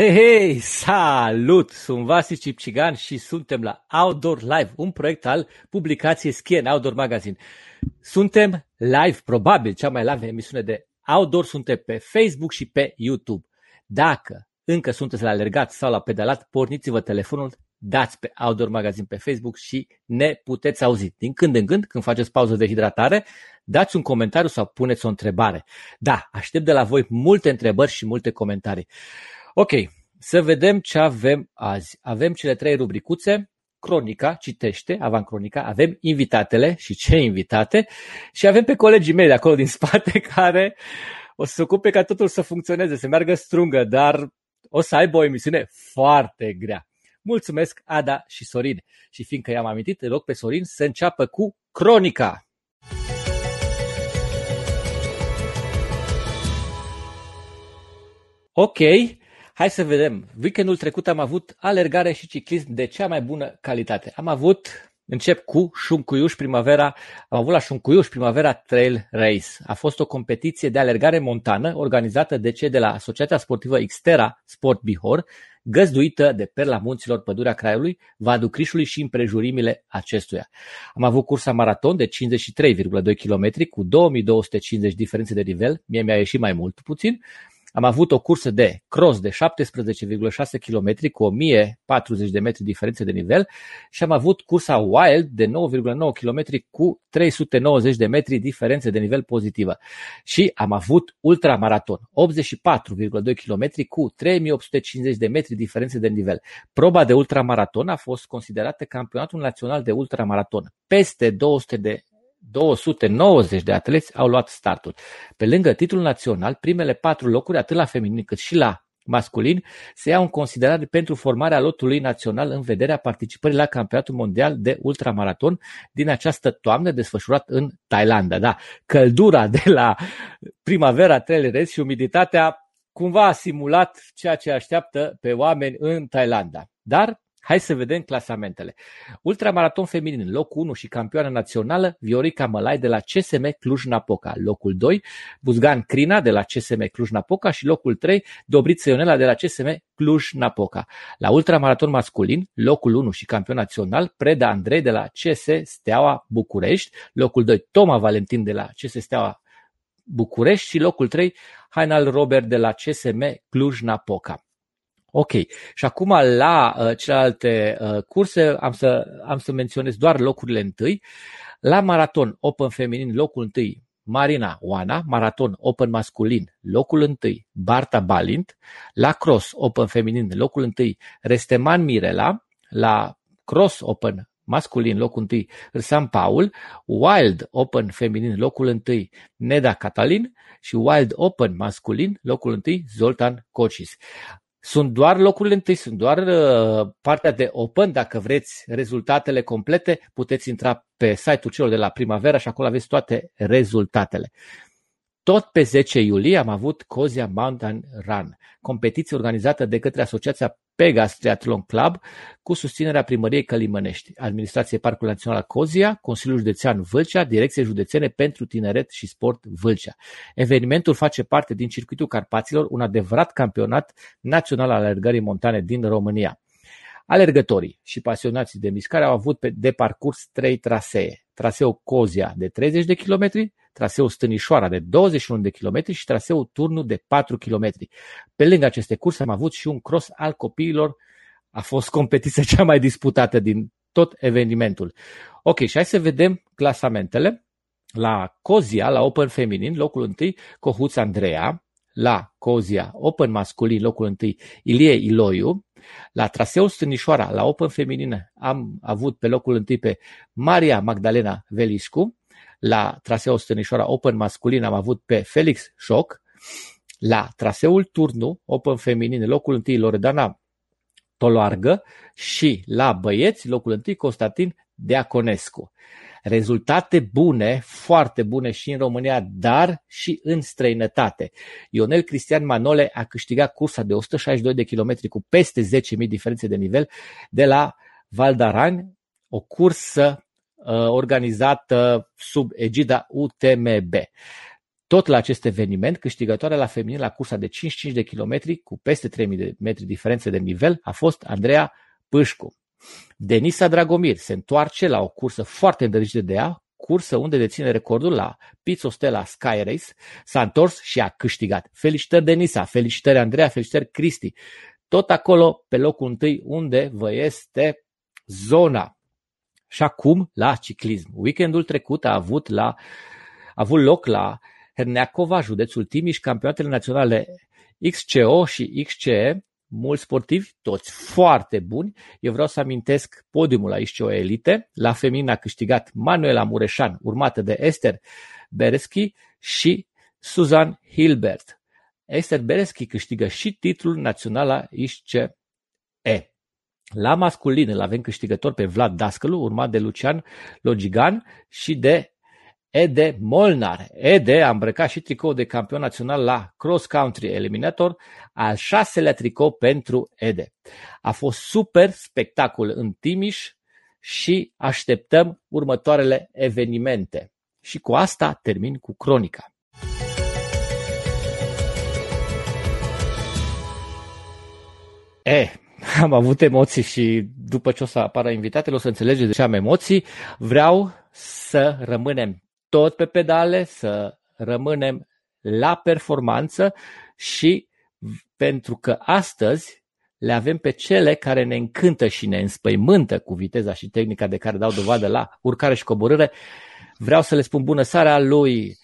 Hei, hei, salut! Sunt Vasi Cipcigan și suntem la Outdoor Live, un proiect al publicației Ski Outdoor Magazine. Suntem live, probabil cea mai live emisiune de outdoor, suntem pe Facebook și pe YouTube. Dacă încă sunteți la alergat sau la pedalat, porniți-vă telefonul, dați pe Outdoor Magazine pe Facebook și ne puteți auzi. Din când în când, când faceți pauză de hidratare, dați un comentariu sau puneți o întrebare. Da, aștept de la voi multe întrebări și multe comentarii. Ok, să vedem ce avem azi. Avem cele trei rubricuțe, cronica, citește, avancronica, avem invitatele și ce invitate și avem pe colegii mei de acolo din spate care o să se ocupe ca totul să funcționeze, să meargă strungă, dar o să aibă o emisiune foarte grea. Mulțumesc Ada și Sorin. Și fiindcă i-am amintit, îl rog pe Sorin să înceapă cu cronica. Ok, Hai să vedem. Weekendul trecut am avut alergare și ciclism de cea mai bună calitate. Am avut, încep cu Șuncuiuș Primavera, am avut la Șuncuiuș Primavera Trail Race. A fost o competiție de alergare montană organizată de cei de la Asociația Sportivă Xterra Sport Bihor, găzduită de Perla Munților Pădurea Craiului, Vadu Crișului și împrejurimile acestuia. Am avut cursa maraton de 53,2 km cu 2250 diferențe de nivel, mie mi-a ieșit mai mult puțin, am avut o cursă de cross de 17,6 km cu 1040 de metri diferențe de nivel și am avut cursa wild de 9,9 km cu 390 de metri diferențe de nivel pozitivă. Și am avut ultramaraton, 84,2 km cu 3850 de metri diferențe de nivel. Proba de ultramaraton a fost considerată campionatul național de ultramaraton. Peste 200 de 290 de atleți au luat startul. Pe lângă titlul național, primele patru locuri, atât la feminin cât și la masculin, se iau în considerare pentru formarea lotului național în vederea participării la campionatul mondial de ultramaraton din această toamnă desfășurat în Thailanda. Da, căldura de la primavera, trele și umiditatea cumva a simulat ceea ce așteaptă pe oameni în Thailanda. Dar Hai să vedem clasamentele. Ultramaraton feminin, locul 1 și campioană națională, Viorica Mălai de la CSM Cluj-Napoca. Locul 2, Buzgan Crina de la CSM Cluj-Napoca și locul 3, Dobriță Ionela de la CSM Cluj-Napoca. La ultramaraton masculin, locul 1 și campion național, Preda Andrei de la CS Steaua București. Locul 2, Toma Valentin de la CS Steaua București și locul 3, Hainal Robert de la CSM Cluj-Napoca. Ok. Și acum la uh, celelalte uh, curse am să, am să menționez doar locurile întâi. La maraton Open feminin, locul întâi Marina Oana, maraton Open masculin, locul întâi Barta Balint, la cross Open feminin, locul întâi Resteman Mirela, la cross Open masculin, locul întâi Rsan Paul, Wild Open feminin, locul întâi Neda Catalin și Wild Open masculin, locul întâi Zoltan Cocis. Sunt doar locurile întâi, sunt doar uh, partea de open. Dacă vreți rezultatele complete, puteți intra pe site-ul celor de la primavera și acolo aveți toate rezultatele. Tot pe 10 iulie am avut Cozia Mountain Run, competiție organizată de către Asociația Pegas Triathlon Club cu susținerea Primăriei Călimănești, Administrației Parcului Național Cozia, Consiliul Județean Vâlcea, Direcție Județene pentru Tineret și Sport Vâlcea. Evenimentul face parte din Circuitul Carpaților, un adevărat campionat național al alergării montane din România. Alergătorii și pasionații de mișcare au avut de parcurs trei trasee. Traseul Cozia de 30 de km, traseul Stânișoara de 21 de km și traseul Turnu de 4 km. Pe lângă aceste curse am avut și un cross al copiilor. A fost competiția cea mai disputată din tot evenimentul. Ok, și hai să vedem clasamentele. La Cozia, la Open Feminin, locul întâi, Cohuț Andreea, la Cozia, Open masculin, locul întâi, Ilie Iloiu. La traseul Stânișoara, la Open feminină, am avut pe locul întâi pe Maria Magdalena Veliscu. La traseul Stânișoara Open masculin am avut pe Felix Șoc. La traseul Turnu Open feminin, locul întâi Loredana Toloargă și la băieți, locul întâi Constantin Deaconescu. Rezultate bune, foarte bune și în România, dar și în străinătate. Ionel Cristian Manole a câștigat cursa de 162 de kilometri cu peste 10.000 diferențe de nivel de la Valdaran, o cursă uh, organizată sub egida UTMB. Tot la acest eveniment, câștigătoarea la feminin la cursa de 55 de kilometri cu peste 3000 de metri diferență de nivel a fost Andreea Pâșcu. Denisa Dragomir se întoarce la o cursă foarte îndrăgită de ea, cursă unde deține recordul la Pizzo Stella Sky Race, s-a întors și a câștigat. Felicitări Denisa, felicitări Andreea, felicitări Cristi. Tot acolo, pe locul întâi, unde vă este zona. Și acum la ciclism. Weekendul trecut a avut, la, a avut loc la Herneacova, județul Timiș, campionatele naționale XCO și XCE, mulți sportivi, toți foarte buni. Eu vreau să amintesc podiumul aici o elite. La femin a câștigat Manuela Mureșan, urmată de Esther Bereschi și Susan Hilbert. Esther Bereschi câștigă și titlul național la ISCE. La masculin îl avem câștigător pe Vlad Dascălu, urmat de Lucian Logigan și de Ede Molnar. Ede a îmbrăcat și tricou de campion național la Cross Country Eliminator, al șaselea tricou pentru Ede. A fost super spectacol în Timiș și așteptăm următoarele evenimente. Și cu asta termin cu cronica. E, am avut emoții și după ce o să apară invitatele o să înțelegeți de ce am emoții. Vreau să rămânem tot pe pedale, să rămânem la performanță și pentru că astăzi le avem pe cele care ne încântă și ne înspăimântă cu viteza și tehnica de care dau dovadă la urcare și coborâre, vreau să le spun bună seara lui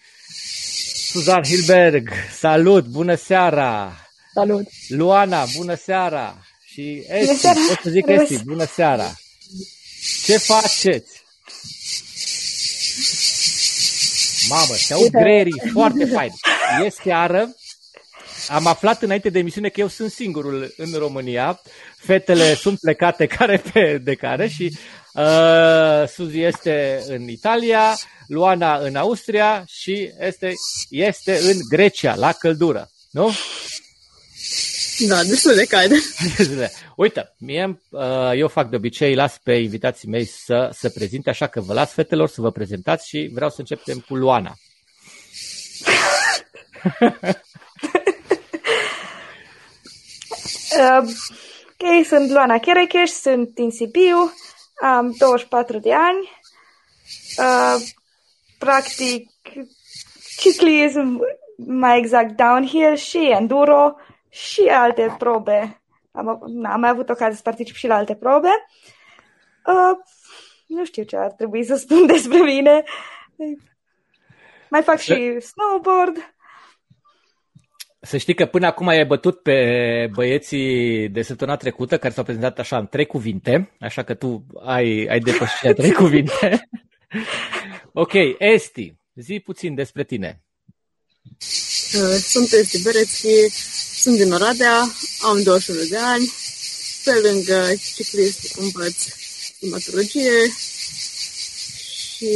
Suzan Hilberg. Salut, bună seara! Salut! Luana, bună seara! Și Esti, pot să zic Esti, bună seara! Ce faceți? Mamă, se aud greierii foarte fain. E seară, am aflat înainte de emisiune că eu sunt singurul în România. Fetele sunt plecate care pe de care și uh, Suzi este în Italia, Luana în Austria și este, este în Grecia, la căldură. Nu? Da, destul de cald. Uite, mie, uh, eu fac de obicei, las pe invitații mei să se prezinte, așa că vă las fetelor să vă prezentați și vreau să începem cu Luana. uh, ok, sunt Luana Cherecheș, sunt din Sibiu, am 24 de ani, uh, practic ciclism, mai exact downhill și enduro, și alte probe. Am, am mai avut ocazia să particip și la alte probe. Uh, nu știu ce ar trebui să spun despre mine. Mai fac și snowboard. Să știi că până acum ai bătut pe băieții de săptămâna trecută, care s-au prezentat așa în trei cuvinte, așa că tu ai, ai depășit trei cuvinte. ok, Esti, zi puțin despre tine. Uh, sunt Esti Berețchi, sunt din Oradea, am 21 de ani, pe lângă ciclist învăț climatologie și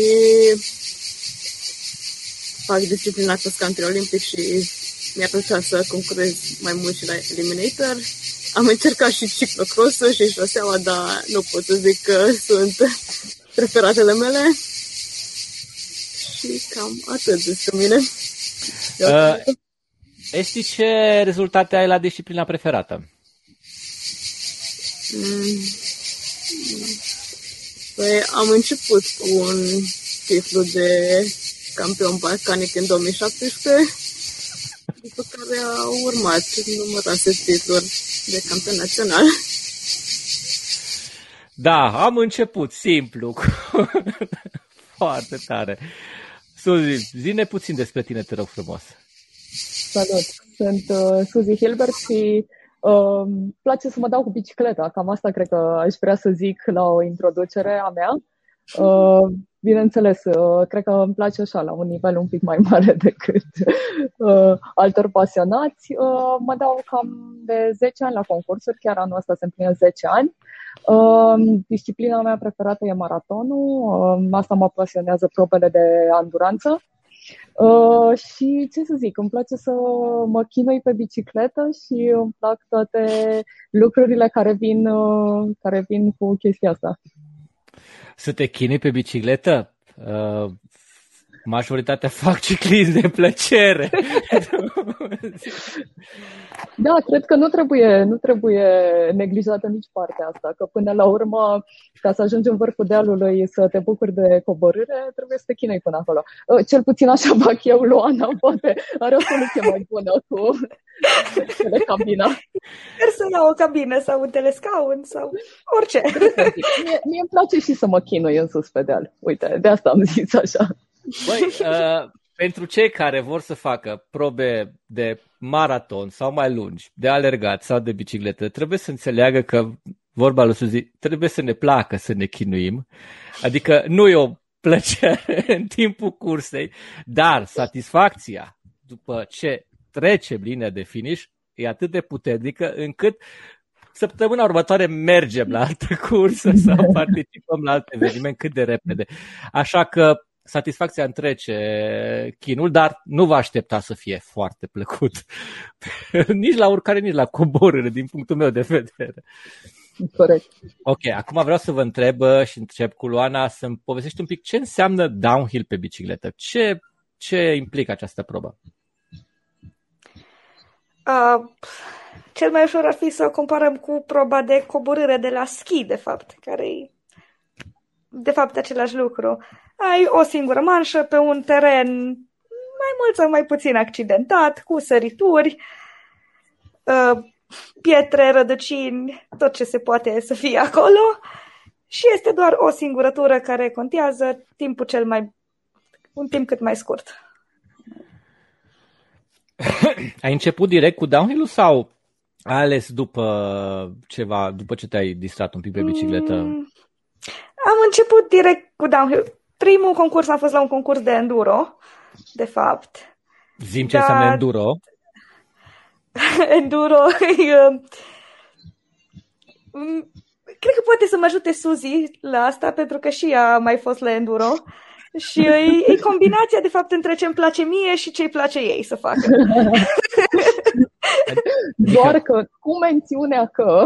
fac disciplina cross country olimpic și mi-ar plăcea să concurez mai mult și la Eliminator. Am încercat și ciclocross și șoseaua, dar nu pot să zic că sunt preferatele mele. Și cam atât despre mine. Uh, Esti, ce rezultate ai la disciplina preferată? Mm. Păi am început cu un titlu de campion balcanic în 2017, după care au urmat numeroase titluri de campion național. Da, am început, simplu. Foarte tare. Suzi, zine puțin despre tine, te rog frumos. Salut! Sunt uh, Suzy Hilbert și uh, place să mă dau cu bicicleta. Cam asta cred că aș vrea să zic la o introducere a mea. Uh, bineînțeles, uh, cred că îmi place așa, la un nivel un pic mai mare decât uh, altor pasionați. Uh, mă dau cam de 10 ani la concursuri, chiar anul ăsta se împlinesc 10 ani. Uh, disciplina mea preferată e maratonul, uh, asta mă pasionează probele de anduranță. Uh, și ce să zic, îmi place să mă chinui pe bicicletă și îmi plac toate lucrurile care vin, uh, care vin cu chestia asta. Să te chinui pe bicicletă? Uh, Majoritatea fac ciclism de plăcere. Da, cred că nu trebuie, nu trebuie neglijată nici partea asta, că până la urmă, ca să ajungi în vârful dealului să te bucuri de coborâre, trebuie să te chinui până acolo. Uh, cel puțin așa fac eu, Luana, poate are o soluție mai bună cu telecabina. Sper să iau o cabină sau un telescaun sau orice. Mie, mie îmi place și să mă chinui în sus pe deal. Uite, de asta am zis așa. Băi, uh, pentru cei care vor să facă probe de maraton sau mai lungi, de alergat sau de bicicletă, trebuie să înțeleagă că, vorba lui Suzi, trebuie să ne placă să ne chinuim. Adică nu e o plăcere în timpul cursei, dar satisfacția după ce trece linia de finish e atât de puternică încât săptămâna următoare mergem la altă cursă sau participăm la alt eveniment cât de repede. Așa că satisfacția întrece chinul, dar nu vă aștepta să fie foarte plăcut. nici la urcare, nici la coborâre, din punctul meu de vedere. Corect. Ok, acum vreau să vă întreb uh, și încep cu Luana să-mi povestești un pic ce înseamnă downhill pe bicicletă. Ce, ce implică această probă? Uh, cel mai ușor ar fi să o comparăm cu proba de coborâre de la schi, de fapt, care e de fapt același lucru. Ai o singură manșă pe un teren mai mult sau mai puțin accidentat, cu sărituri, uh, pietre, rădăcini, tot ce se poate să fie acolo și este doar o singură tură care contează timpul cel mai un timp cât mai scurt. Ai început direct cu downhill sau ai ales după ceva, după ce te-ai distrat un pic pe bicicletă? Mm, am început direct cu downhill. Primul concurs a fost la un concurs de enduro, de fapt. Zim ce Dar... înseamnă enduro. enduro mm, Cred că poate să mă ajute Suzy la asta, pentru că și ea a mai fost la enduro. Și e, e combinația, de fapt, între ce îmi place mie și ce îi place ei să facă. Doar că cu mențiunea că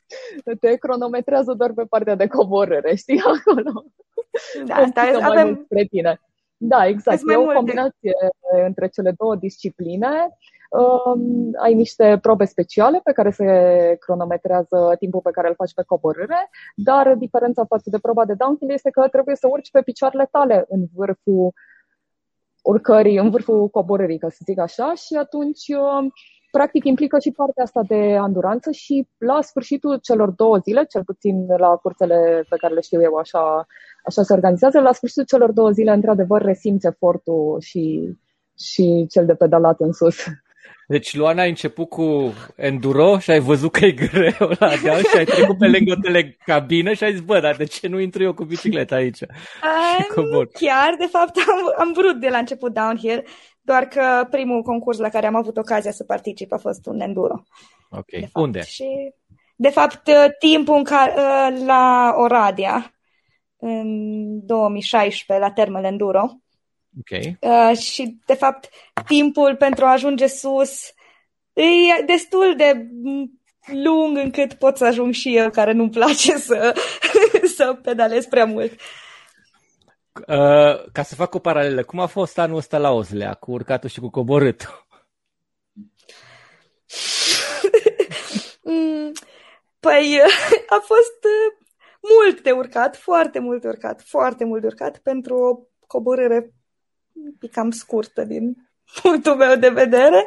te cronometrează doar pe partea de coborâre, știi, acolo. Da, asta avem... spre tine. Da, exact. E o combinație multe. între cele două discipline. Um, ai niște probe speciale pe care se cronometrează timpul pe care îl faci pe coborâre, dar diferența față de proba de downhill este că trebuie să urci pe picioarele tale în vârful urcării, în vârful coborârii, ca să zic așa, și atunci um, practic implică și partea asta de anduranță și la sfârșitul celor două zile, cel puțin la cursele pe care le știu eu așa, așa se organizează, la sfârșitul celor două zile, într-adevăr, resimți efortul și, și cel de pedalat în sus. Deci, Luana, ai început cu enduro și ai văzut că e greu la deal și ai trecut pe lângă o telecabină și ai zis, bă, dar de ce nu intru eu cu bicicleta aici? Um, chiar, de fapt, am, am vrut de la început downhill, doar că primul concurs la care am avut ocazia să particip a fost un enduro. Ok, de fapt. unde? Și, de fapt, timpul în care, la Oradea, în 2016, la Termel Enduro, Ok. Uh, și, de fapt, timpul pentru a ajunge sus e destul de lung încât pot să ajung și eu, care nu-mi place să, să pedalez prea mult. Uh, ca să fac o paralelă, cum a fost anul ăsta la Ozlea, cu urcatul și cu coborâtul? Mm, păi a fost uh, mult de urcat, foarte mult de urcat, foarte mult de urcat pentru o coborâre un pic cam scurtă din punctul meu de vedere. Da.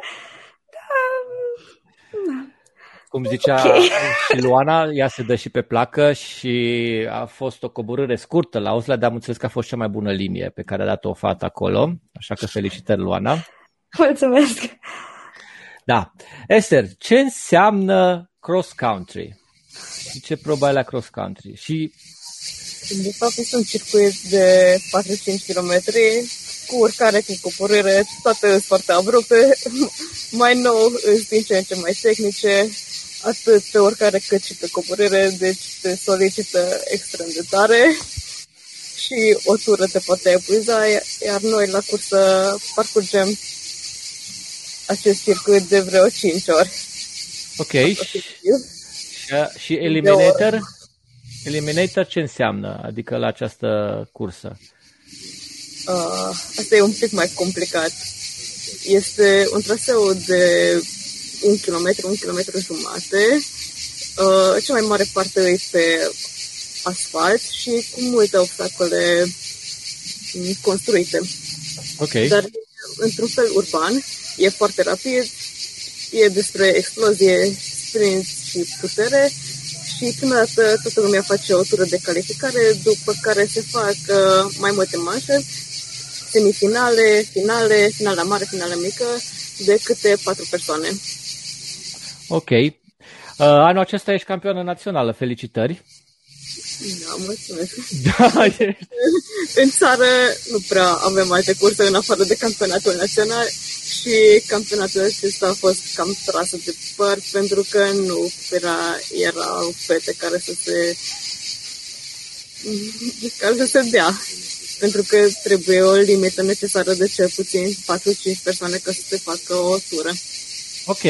Cum zicea okay. și Luana, ea se dă și pe placă și a fost o coborâre scurtă la Osla, dar am înțeles că a fost cea mai bună linie pe care a dat-o o fată acolo, așa că felicitări, Luana. Mulțumesc! Da. Esther, ce înseamnă cross-country? Și ce proba e la cross-country? Și de fapt, este un circuit de 4-5 km cu urcare, cu coborâre, toate sunt foarte abrupte, mai nou sunt din ce în ce mai tehnice, atât pe urcare cât și pe coborâre, deci te solicită extrem de tare și o tură te poate epuiza, iar noi la cursă parcurgem acest circuit de vreo 5 ori. Ok. Și, și Eliminator? Eliminator ce înseamnă, adică la această cursă? Uh, asta e un pic mai complicat. Este un traseu de un kilometru, un kilometru jumate. Uh, cea mai mare parte e pe asfalt și cu multe obstacole construite. Ok. Dar într-un fel urban, e foarte rapid, e despre explozie, sprint și putere și prima dată toată lumea face o tură de calificare, după care se fac uh, mai multe manșe, semifinale, finale, finala mare, finala mică, de câte patru persoane. Ok. Uh, anul acesta ești campioană națională. Felicitări! Da, mulțumesc. Da, ești. În țară nu prea avem alte curse în afară de campionatul național și campionatul acesta a fost cam trasă de păr pentru că nu prea erau fete care să se care să se dea. Pentru că trebuie o limită necesară de cel puțin 4-5 persoane ca să se facă o tură. Ok.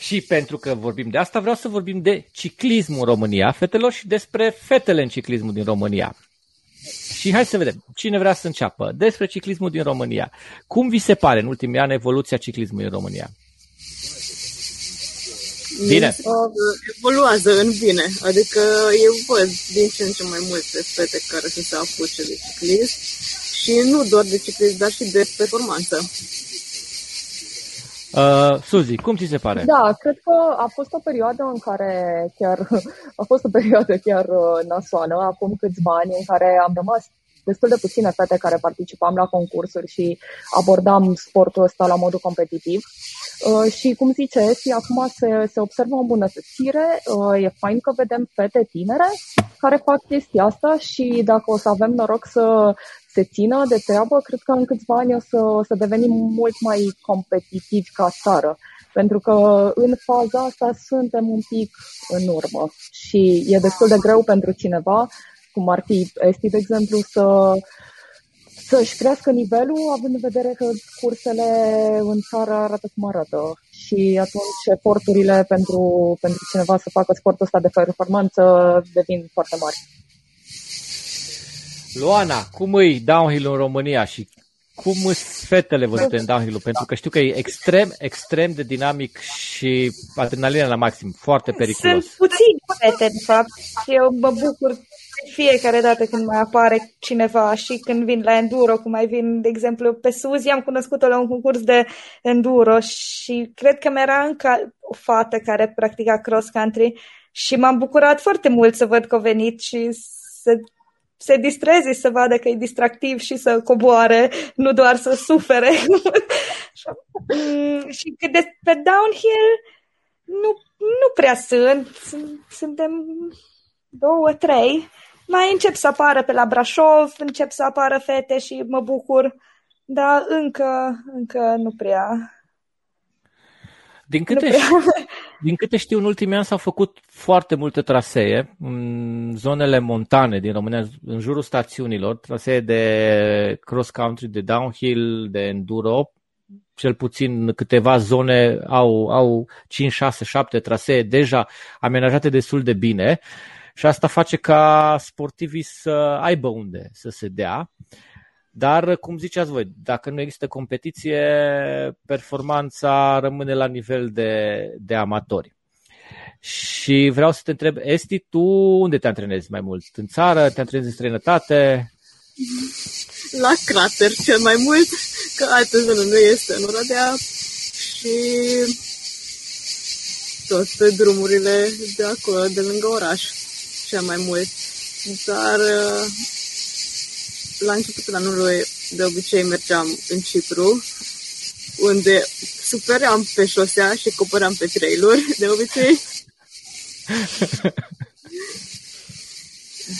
Și pentru că vorbim de asta, vreau să vorbim de ciclismul în România, fetelor, și despre fetele în ciclismul din România. Și hai să vedem, cine vrea să înceapă despre ciclismul din România. Cum vi se pare în ultimii ani evoluția ciclismului în România? Bine. Evoluează în bine, adică eu văd din ce în ce mai multe fete care să se apuce de ciclism și nu doar de ciclism, dar și de performanță. Uh, Suzi, cum ți se pare? Da, cred că a fost o perioadă în care chiar a fost o perioadă chiar uh, nasoală, acum câțiva ani, în care am rămas destul de puține fete care participam la concursuri și abordam sportul ăsta la modul competitiv. Uh, și cum zice Esi, acum se, se observă o îmbunătățire. Uh, e fain că vedem fete tinere care fac chestia asta și dacă o să avem noroc să se țină de treabă, cred că în câțiva ani o să, o să devenim mult mai competitivi ca țară. Pentru că în faza asta suntem un pic în urmă și e destul de greu pentru cineva, cum ar fi Esti, de exemplu, să, să-și crească nivelul, având în vedere că cursele în țară arată cum arată. Și atunci eforturile pentru, pentru cineva să facă sportul ăsta de performanță devin foarte mari. Luana, cum îi downhill în România și cum sunt fetele văzute în downhill Pentru că știu că e extrem, extrem de dinamic și adrenalina la maxim, foarte periculos. Sunt puțini fete, de fapt, și eu mă bucur fiecare dată când mai apare cineva și când vin la enduro, cum mai vin, de exemplu, pe Suzy, am cunoscut-o la un concurs de enduro și cred că mi-era încă o fată care practica cross-country și m-am bucurat foarte mult să văd că a venit și să se distreze, să vadă că e distractiv și să coboare, nu doar să sufere. și cât de pe downhill, nu, nu prea sunt. Suntem două, trei. Mai încep să apară pe la Brașov, încep să apară fete și mă bucur, dar încă, încă nu prea. Din câte, nu știu, din câte știu, în ultimii ani s-au făcut foarte multe trasee în zonele montane din România, în jurul stațiunilor, trasee de cross-country, de downhill, de enduro. Cel puțin câteva zone au, au 5, 6, 7 trasee deja amenajate destul de bine și asta face ca sportivii să aibă unde să se dea. Dar, cum ziceați voi, dacă nu există competiție, performanța rămâne la nivel de, de amatori. Și vreau să te întreb, Esti, tu unde te antrenezi mai mult? În țară? Te antrenezi în străinătate? La crater cel mai mult, că altă zonă nu este în Oradea și tot pe drumurile de acolo, de lângă oraș, cel mai mult. Dar la începutul anului de obicei mergeam în Cipru, unde supeream pe șosea și copăram pe trailuri, de obicei.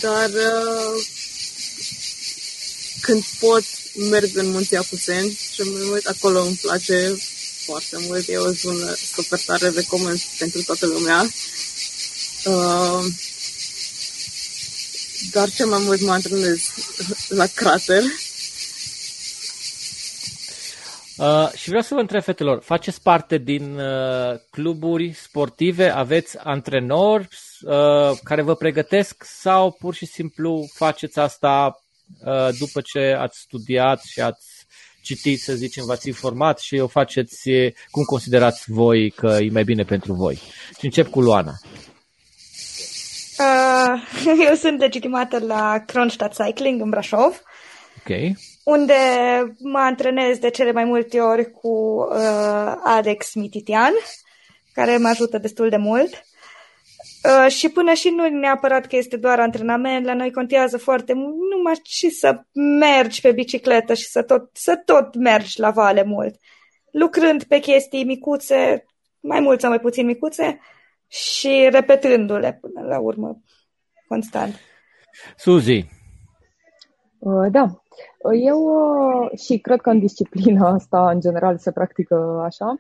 Dar uh, când pot, merg în Munții Apuseni și mai mult acolo îmi place foarte mult. E o zonă super tare, recomand pentru toată lumea. Uh, dar cel mai mult mă antrenez la crater. Uh, și vreau să vă întreb, fetelor, faceți parte din uh, cluburi sportive? Aveți antrenori uh, care vă pregătesc sau pur și simplu faceți asta uh, după ce ați studiat și ați citit, să zicem, v-ați informat și o faceți cum considerați voi că e mai bine pentru voi. Și încep cu Luana. Uh, eu sunt legitimată la Kronstadt Cycling în Brașov. Ok. Unde mă antrenez de cele mai multe ori cu uh, Alex Mititian, care mă ajută destul de mult. Uh, și până și nu neapărat că este doar antrenament, la noi contează foarte mult numai și să mergi pe bicicletă și să tot, să tot mergi la vale mult. Lucrând pe chestii micuțe, mai mult sau mai puțin micuțe, și repetându-le până la urmă, constant. Suzy. Uh, da. Eu uh, și cred că în disciplina asta, în general, se practică așa.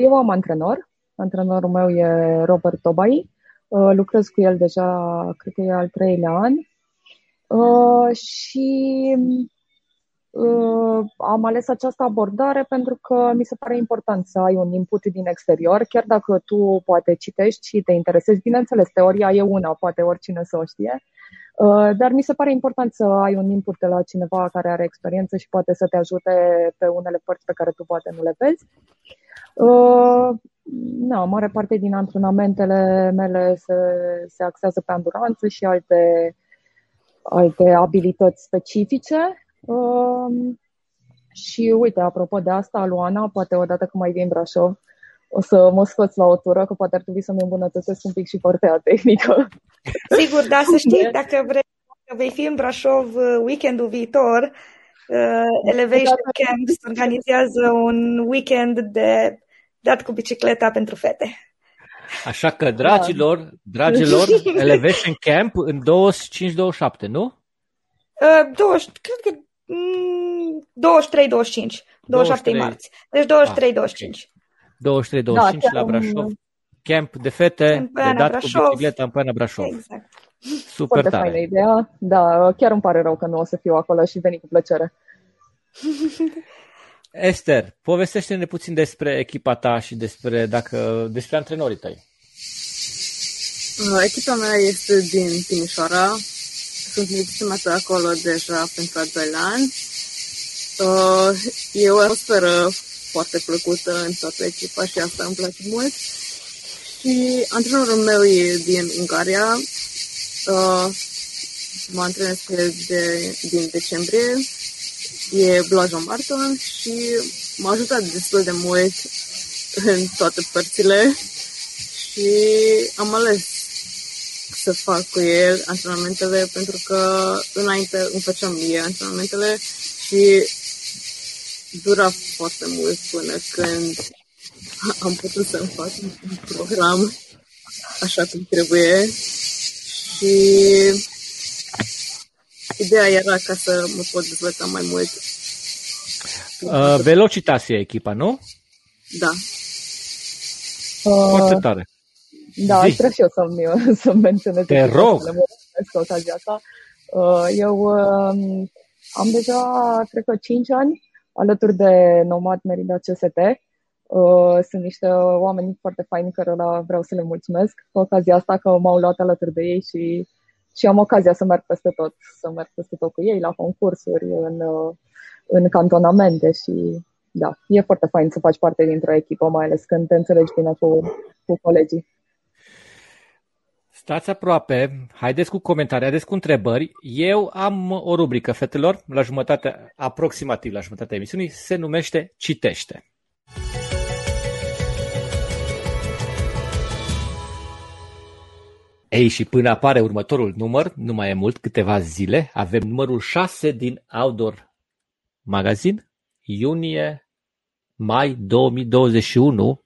Eu am antrenor. Antrenorul meu e Robert Tobai Uh, lucrez cu el deja, cred că e al treilea an. Uh, și uh, am ales această abordare pentru că mi se pare important să ai un input din exterior, chiar dacă tu poate citești și te interesezi. Bineînțeles, teoria e una, poate oricine să o știe, dar mi se pare important să ai un input de la cineva care are experiență și poate să te ajute pe unele părți pe care tu poate nu le vezi. Na, mare parte din antrenamentele mele se, se axează pe anduranță și alte, alte abilități specifice. Um, și uite, apropo de asta, Luana, poate odată când mai vin Brașov, o să mă scoți la o tură, că poate ar trebui să-mi îmbunătățesc un pic și partea tehnică. Sigur, da, să știi, dacă vrei, dacă vei fi în Brașov uh, weekendul viitor, uh, Elevation Camps organizează un weekend de dat cu bicicleta pentru fete. Așa că, dragilor, da. dragilor, Elevation Camp în 25-27, nu? Uh, 20, cred că mm, 23-25, 27 marți. Deci 23-25. Ah, 23-25 da, la Brașov. Camp de fete, de dat Brașov. cu bicicleta în Păiana Brașov. Exact. Super Foarte tare. faină idea. Da, chiar îmi pare rău că nu o să fiu acolo și veni cu plăcere. Esther, povestește-ne puțin despre echipa ta și despre, dacă, despre antrenorii tăi. Uh, echipa mea este din Timișoara. Sunt legitimată acolo deja pentru al doilea an. Uh, e o atmosferă foarte plăcută în toată echipa și asta îmi place mult. Și antrenorul meu e din Ungaria. Uh, mă antrenez de, din decembrie e Blajon Marton și m-a ajutat destul de mult în toate părțile și am ales să fac cu el antrenamentele pentru că înainte îmi făceam mie antrenamentele și dura foarte mult până când am putut să-mi fac un program așa cum trebuie și ideea era ca să mă pot dezvolta mai mult. Uh, Velocitas e echipa, nu? Da. Uh, Foarte tare. Da, aș vrea și eu să-mi, să menționez. Te rog! Să ocazia asta. Uh, eu uh, am deja, cred că, 5 ani alături de Nomad Merida CST. Uh, sunt niște oameni foarte faini care vreau să le mulțumesc cu ocazia asta că m-au luat alături de ei și și am ocazia să merg peste tot, să merg peste tot cu ei la concursuri, în, în cantonamente și da, e foarte fain să faci parte dintr-o echipă, mai ales când te înțelegi bine cu, cu colegii. Stați aproape, haideți cu comentarii, haideți cu întrebări. Eu am o rubrică, fetelor, la jumătate, aproximativ la jumătatea emisiunii, se numește Citește. Ei, și până apare următorul număr, nu mai e mult, câteva zile, avem numărul 6 din Outdoor Magazine, iunie, mai 2021.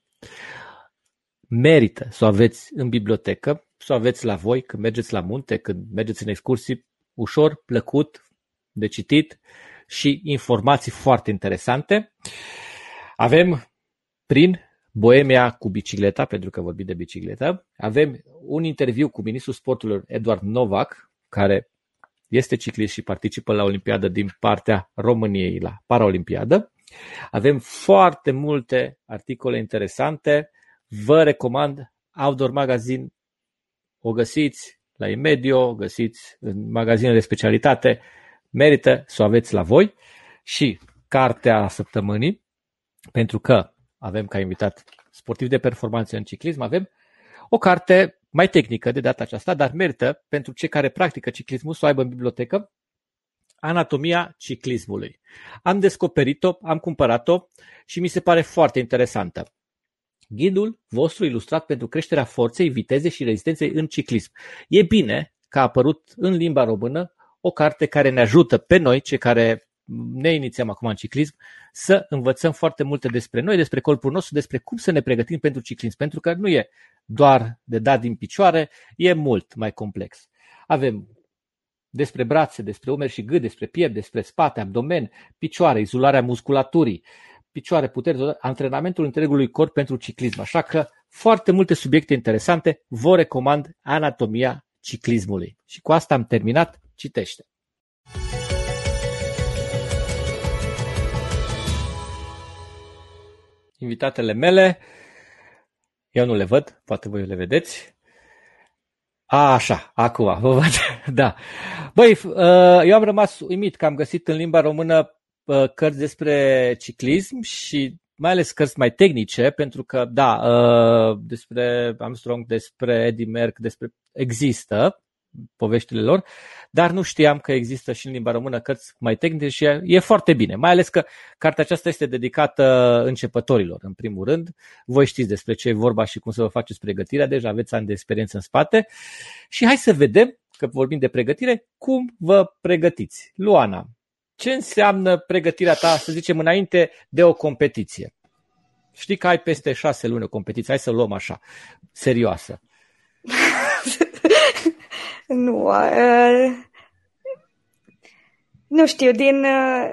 Merită să o aveți în bibliotecă, să o aveți la voi când mergeți la munte, când mergeți în excursii, ușor, plăcut, de citit și informații foarte interesante. Avem prin Boemia cu bicicleta, pentru că vorbim de bicicletă. Avem un interviu cu ministrul sporturilor Eduard Novak, care este ciclist și participă la Olimpiadă din partea României la Paraolimpiadă. Avem foarte multe articole interesante. Vă recomand Outdoor Magazine. O găsiți la Imedio, o găsiți în magazinele de specialitate. merită să o aveți la voi și cartea săptămânii, pentru că avem ca invitat sportiv de performanță în ciclism, avem o carte mai tehnică de data aceasta, dar merită pentru cei care practică ciclismul să o aibă în bibliotecă, Anatomia ciclismului. Am descoperit-o, am cumpărat-o și mi se pare foarte interesantă. Ghidul vostru ilustrat pentru creșterea forței, vitezei și rezistenței în ciclism. E bine că a apărut în limba română o carte care ne ajută pe noi, cei care ne inițiem acum în ciclism, să învățăm foarte multe despre noi, despre corpul nostru, despre cum să ne pregătim pentru ciclism, pentru că nu e doar de dat din picioare, e mult mai complex. Avem despre brațe, despre umeri și gât, despre piept, despre spate, abdomen, picioare, izolarea musculaturii, picioare, puteri, antrenamentul întregului corp pentru ciclism. Așa că foarte multe subiecte interesante, vă recomand Anatomia ciclismului. Și cu asta am terminat, citește. Invitatele mele, eu nu le văd, poate voi le vedeți. A, așa, acum, vă văd, da. Băi, uh, eu am rămas uimit că am găsit în limba română uh, cărți despre ciclism și mai ales cărți mai tehnice, pentru că, da, uh, despre Armstrong, despre Eddie Merck, despre există poveștile lor, dar nu știam că există și în limba română cărți mai tehnice și e, e foarte bine. Mai ales că cartea aceasta este dedicată începătorilor, în primul rând. Voi știți despre ce e vorba și cum să vă faceți pregătirea, deja aveți ani de experiență în spate. Și hai să vedem, că vorbim de pregătire, cum vă pregătiți. Luana, ce înseamnă pregătirea ta, să zicem, înainte de o competiție? Știi că ai peste șase luni o competiție, hai să luăm așa, serioasă. nu, uh, nu știu, din... Uh,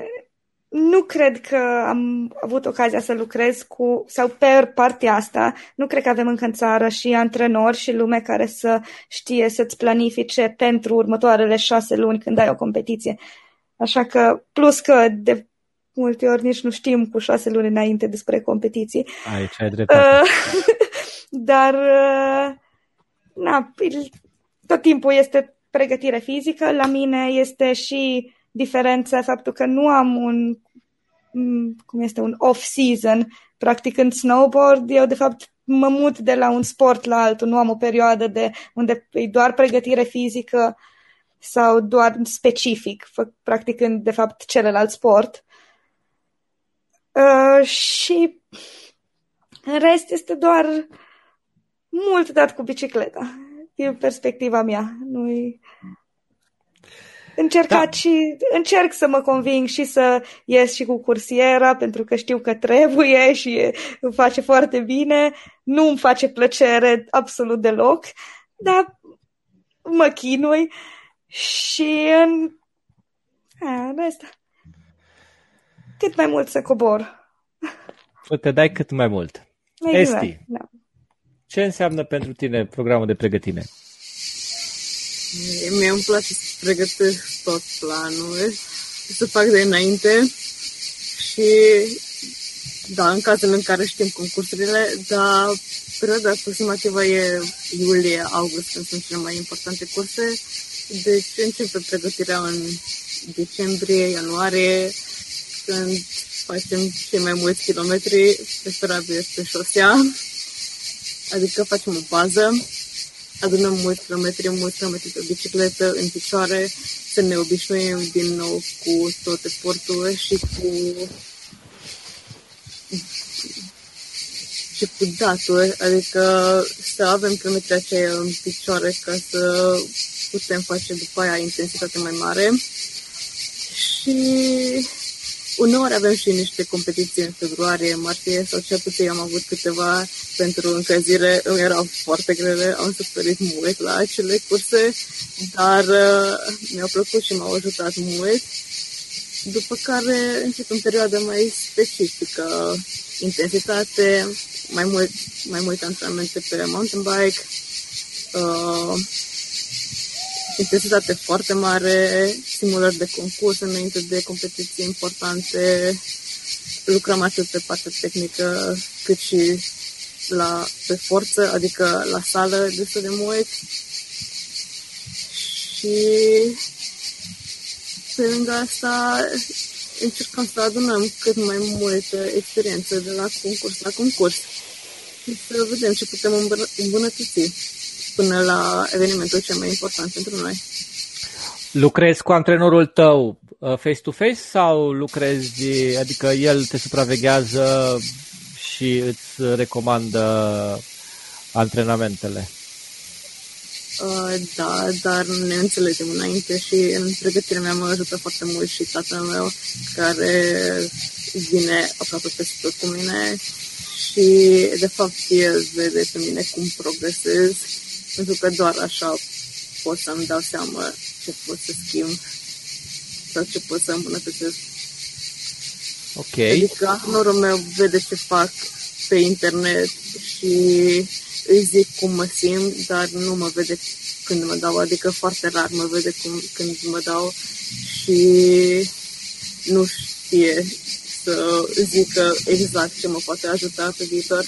nu cred că am avut ocazia să lucrez cu, sau pe partea asta, nu cred că avem încă în țară și antrenori și lume care să știe să-ți planifice pentru următoarele șase luni când ai o competiție. Așa că, plus că de multe ori nici nu știm cu șase luni înainte despre competiții. Aici ai dreptate. Uh, dar, uh, na, tot timpul este pregătire fizică. La mine este și diferența faptul că nu am un cum este un off-season, practic în snowboard, eu de fapt mă mut de la un sport la altul, nu am o perioadă de unde e doar pregătire fizică sau doar specific, practicând de fapt celălalt sport. Uh, și în rest este doar mult dat cu bicicleta din perspectiva mea. nu Încercat da. și încerc să mă conving și să ies și cu cursiera pentru că știu că trebuie și îmi face foarte bine. Nu îmi face plăcere absolut deloc, dar mă chinui și în, a, în asta cât mai mult să cobor. Să te dai cât mai mult. Exact, Esti, da. Ce înseamnă pentru tine programul de pregătire? Mie îmi place să pregătesc tot planul, să fac de înainte și da, în cazul în care știm concursurile, dar perioada aproximativă e iulie-august, când sunt cele mai importante curse, deci începe pregătirea în decembrie, ianuarie, când facem cei mai mulți kilometri, preferabil pe șosea, Adică facem o bază, adunăm mulți kilometri, mulți kilometri pe bicicletă, în picioare, să ne obișnuim din nou cu toate porturile și cu și cu daturi, adică să avem kilometri aceia în picioare ca să putem face după aia intensitate mai mare. Și Uneori avem și niște competiții în februarie, martie sau cel puțin am avut câteva pentru încălzire. Îmi erau foarte grele, am suferit mult la acele curse, dar uh, mi-au plăcut și m-au ajutat mult. După care încep în perioada mai specifică, intensitate, mai mult, mai mult antrenamente pe mountain bike, uh, intensitate foarte mare, simulări de concurs înainte de competiții importante, lucrăm atât pe partea tehnică cât și la, pe forță, adică la sală destul de mult. Și pe lângă asta încercăm să adunăm cât mai multă experiență de la concurs la concurs. Și să vedem ce putem îmbunătăți până la evenimentul cel mai important pentru noi. Lucrezi cu antrenorul tău uh, face-to-face sau lucrezi, adică el te supraveghează și îți recomandă antrenamentele? Uh, da, dar ne înțelegem înainte și în pregătirea mea mă ajută foarte mult și tatăl meu care vine aproape peste tot cu mine și de fapt el vede pe mine cum progresez pentru că doar așa pot să-mi dau seama ce pot să schimb sau ce pot să îmbunătățesc. Ok. Adică norul meu vede ce fac pe internet și îi zic cum mă simt, dar nu mă vede când mă dau, adică foarte rar mă vede cum, când mă dau și nu știe să zică exact ce mă poate ajuta pe viitor.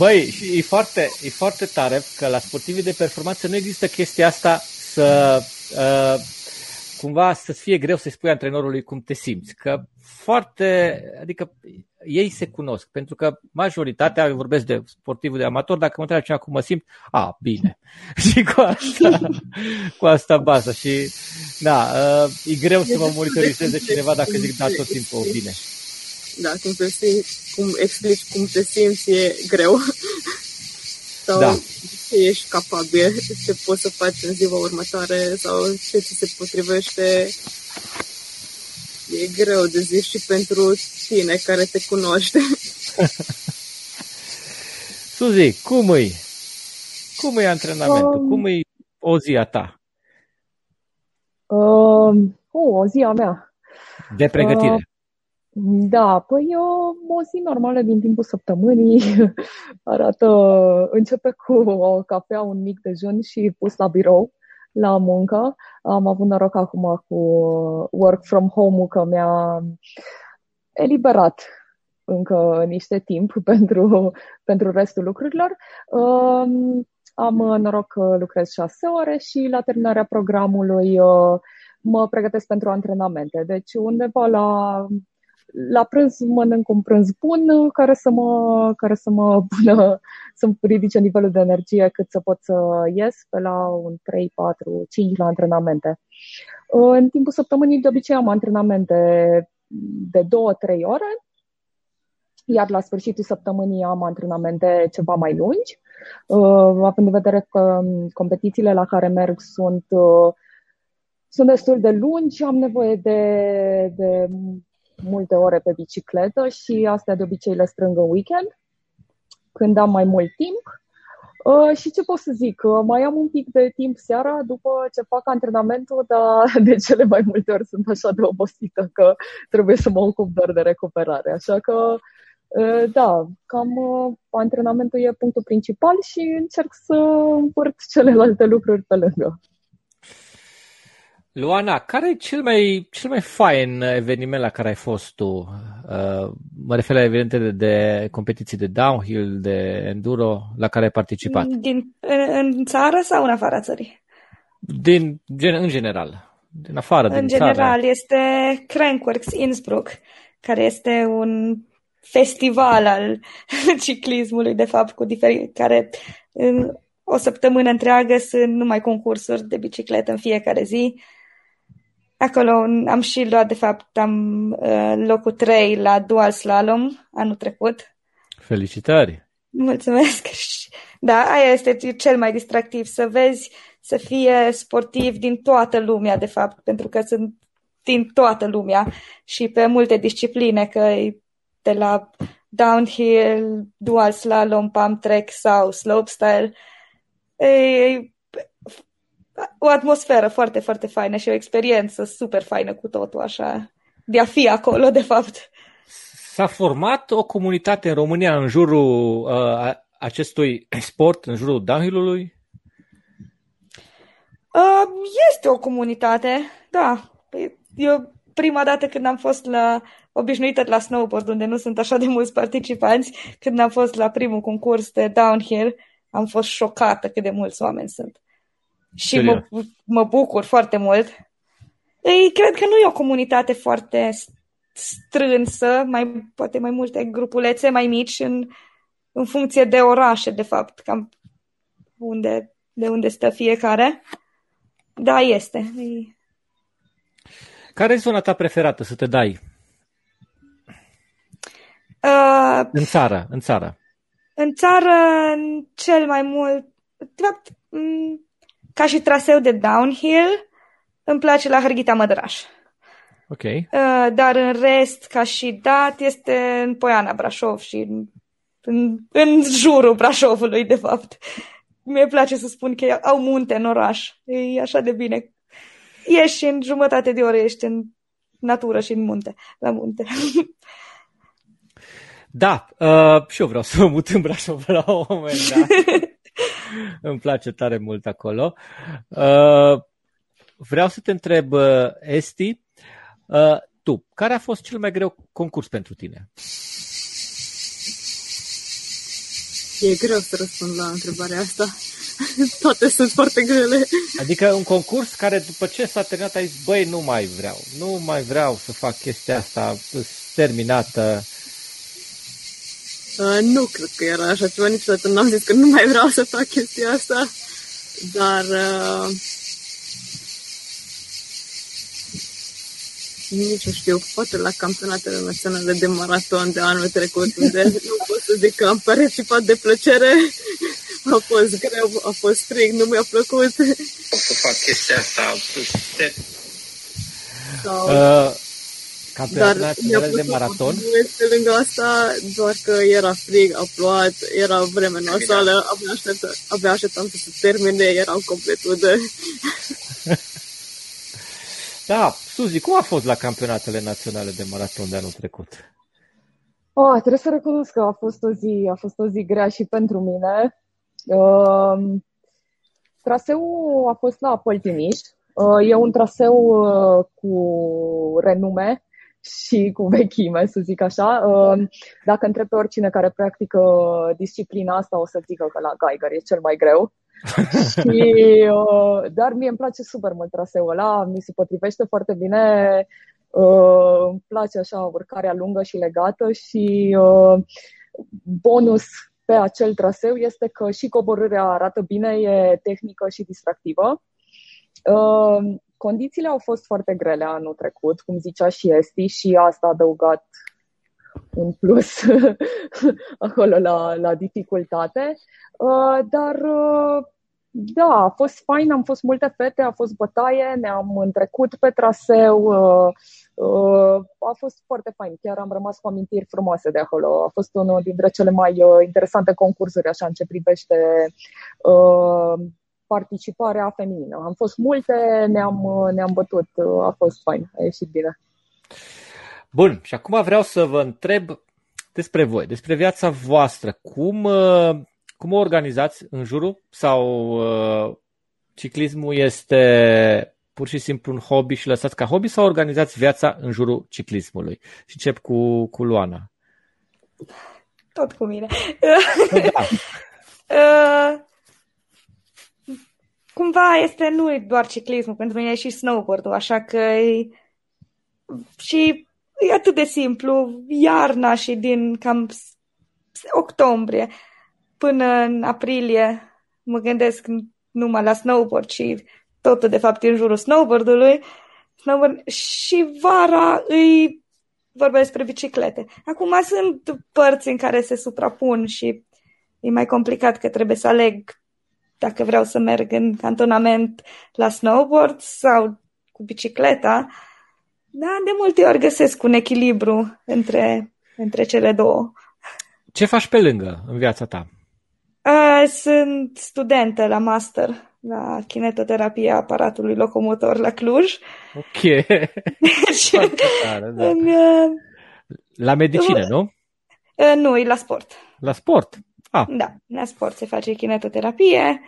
Băi, e foarte, e foarte tare că la sportivii de performanță nu există chestia asta să uh, cumva să fie greu să-i spui antrenorului cum te simți. Că foarte, adică ei se cunosc, pentru că majoritatea, vorbesc de sportivul de amator, dacă mă întreabă cineva cum mă simt, a, bine. și cu asta, cu asta bază. Și, da, uh, e greu să mă monitorizeze cineva dacă zic, da, tot timpul bine. Da, cum, te simți, cum explici cum te simți e greu. Sau da. ce ești capabil, ce poți să faci în ziua următoare sau ce ți se potrivește e greu de zis și pentru tine care te cunoaște. Suzi, cum e? Cum e antrenamentul? Um, cum e o zi a ta? Um, uh, o zi a mea. De pregătire. Uh, da, păi o, o zi normală din timpul săptămânii arată, începe cu o cafea, un mic dejun și pus la birou la muncă. Am avut noroc acum cu work from home că mi-a eliberat încă niște timp pentru, pentru restul lucrurilor. Um, am noroc că lucrez șase ore și la terminarea programului uh, mă pregătesc pentru antrenamente. Deci undeva la la prânz mănânc un prânz bun care să mă, care să mă pună, să-mi ridice nivelul de energie cât să pot să ies pe la un 3, 4, 5 la antrenamente. În timpul săptămânii de obicei am antrenamente de 2-3 ore, iar la sfârșitul săptămânii am antrenamente ceva mai lungi, uh, având în vedere că competițiile la care merg sunt uh, sunt destul de lungi, am nevoie de, de multe ore pe bicicletă și astea de obicei le strâng în weekend, când am mai mult timp. Uh, și ce pot să zic? Uh, mai am un pic de timp seara după ce fac antrenamentul, dar de cele mai multe ori sunt așa de obosită că trebuie să mă ocup doar de recuperare. Așa că, uh, da, cam antrenamentul e punctul principal și încerc să împărt celelalte lucruri pe lângă. Luana, care e cel mai, cel mai fain eveniment la care ai fost tu? Uh, mă refer la evenimentele de competiții de downhill, de enduro, la care ai participat. Din, în țară sau în afara țării? Din, gen, în general. Din afară, în din general, țară. este Crankworks Innsbruck, care este un festival al ciclismului, de fapt, cu diferit, care în o săptămână întreagă sunt numai concursuri de bicicletă în fiecare zi Acolo am și luat, de fapt, am uh, locul 3 la dual slalom anul trecut. Felicitări! Mulțumesc! Da, aia este cel mai distractiv, să vezi, să fie sportiv din toată lumea, de fapt, pentru că sunt din toată lumea și pe multe discipline, că de la downhill, dual slalom, pump track sau slopestyle. E, o atmosferă foarte, foarte faină și o experiență super faină cu totul, așa, de a fi acolo, de fapt. S-a format o comunitate în România în jurul uh, acestui sport, în jurul downhill-ului? Uh, este o comunitate, da. Păi, eu prima dată când am fost la obișnuită la snowboard, unde nu sunt așa de mulți participanți, când am fost la primul concurs de downhill, am fost șocată cât de mulți oameni sunt și mă, mă bucur foarte mult Ei, cred că nu e o comunitate foarte strânsă, mai, poate mai multe grupulețe mai mici în, în funcție de orașe, de fapt, cam unde, de unde stă fiecare. Da, este. Care e zona ta preferată să te dai? Uh, în țară, în țară. În țară, cel mai mult, de fapt, ca și traseu de downhill, îmi place la Hărghita Mădăraș. Ok. Uh, dar în rest, ca și dat, este în Poiana Brașov și în, în, în jurul Brașovului, de fapt. Mi-e place să spun că au munte în oraș. E așa de bine. Ieși în jumătate de oră, ești în natură și în munte, la munte. Da, uh, și eu vreau să mă mut în Brașov la un moment dat. Îmi place tare mult acolo. Uh, vreau să te întreb, uh, Esti, uh, tu, care a fost cel mai greu concurs pentru tine? E greu să răspund la întrebarea asta. Toate sunt foarte grele. Adică un concurs care după ce s-a terminat ai zis, băi, nu mai vreau, nu mai vreau să fac chestia asta terminată. Uh, nu cred că era așa ceva, niciodată n-am zis că nu mai vreau să fac chestia asta, dar uh, nici nu știu, poate la campionatele naționale de maraton de anul trecut, unde nu pot să zic că am participat de plăcere, a fost greu, a fost frig, nu mi-a plăcut. O să fac chestia asta. Sau... Uh, campionatele naționale de maraton? Pe lângă asta, doar că era frig, a plouat, era vreme nasoală, abia, așteptă, abia așteptam să se termine, erau complet udă. Da, Suzi, cum a fost la campionatele naționale de maraton de anul trecut? Oh, trebuie să recunosc că a fost o zi, a fost o zi grea și pentru mine. Uh, traseul a fost la Păltiniș. Uh, e un traseu uh, cu renume și cu vechime, să zic așa. Uh, dacă întreb pe oricine care practică disciplina asta, o să zică că la Geiger e cel mai greu. și, uh, dar mie îmi place super mult traseul ăla, mi se potrivește foarte bine, uh, îmi place așa urcarea lungă și legată și uh, bonus pe acel traseu este că și coborârea arată bine, e tehnică și distractivă. Uh, condițiile au fost foarte grele anul trecut, cum zicea și Esti, și asta a adăugat un plus acolo la, la dificultate. Uh, dar uh, da, a fost fain, am fost multe fete, a fost bătaie, ne-am întrecut pe traseu, uh, a fost foarte fain, chiar am rămas cu amintiri frumoase de acolo. A fost unul dintre cele mai interesante concursuri așa în ce privește participarea feminină. Am fost multe, ne-am, ne-am bătut, a fost fain, a ieșit bine. Bun, și acum vreau să vă întreb despre voi, despre viața voastră. Cum, uh, cum o organizați în jurul sau uh, ciclismul este pur și simplu un hobby și lăsați ca hobby sau organizați viața în jurul ciclismului? Și încep cu, cu Luana. Tot cu mine. Da. uh, cumva este nu e doar ciclismul, pentru mine e și snowboard așa că e, și E atât de simplu. Iarna și din cam octombrie până în aprilie mă gândesc numai la snowboard și totul de fapt în jurul snowboardului. Snowboard. Și vara îi vorbesc despre biciclete. Acum sunt părți în care se suprapun și e mai complicat că trebuie să aleg dacă vreau să merg în cantonament la snowboard sau cu bicicleta. Da, de multe ori găsesc un echilibru între, între cele două. Ce faci pe lângă în viața ta? Sunt studentă la master la kinetoterapia aparatului locomotor la Cluj. Ok. tare, da. în, la medicină, nu? Nu, e la sport. La sport? Ah. Da, la sport se face kinetoterapie.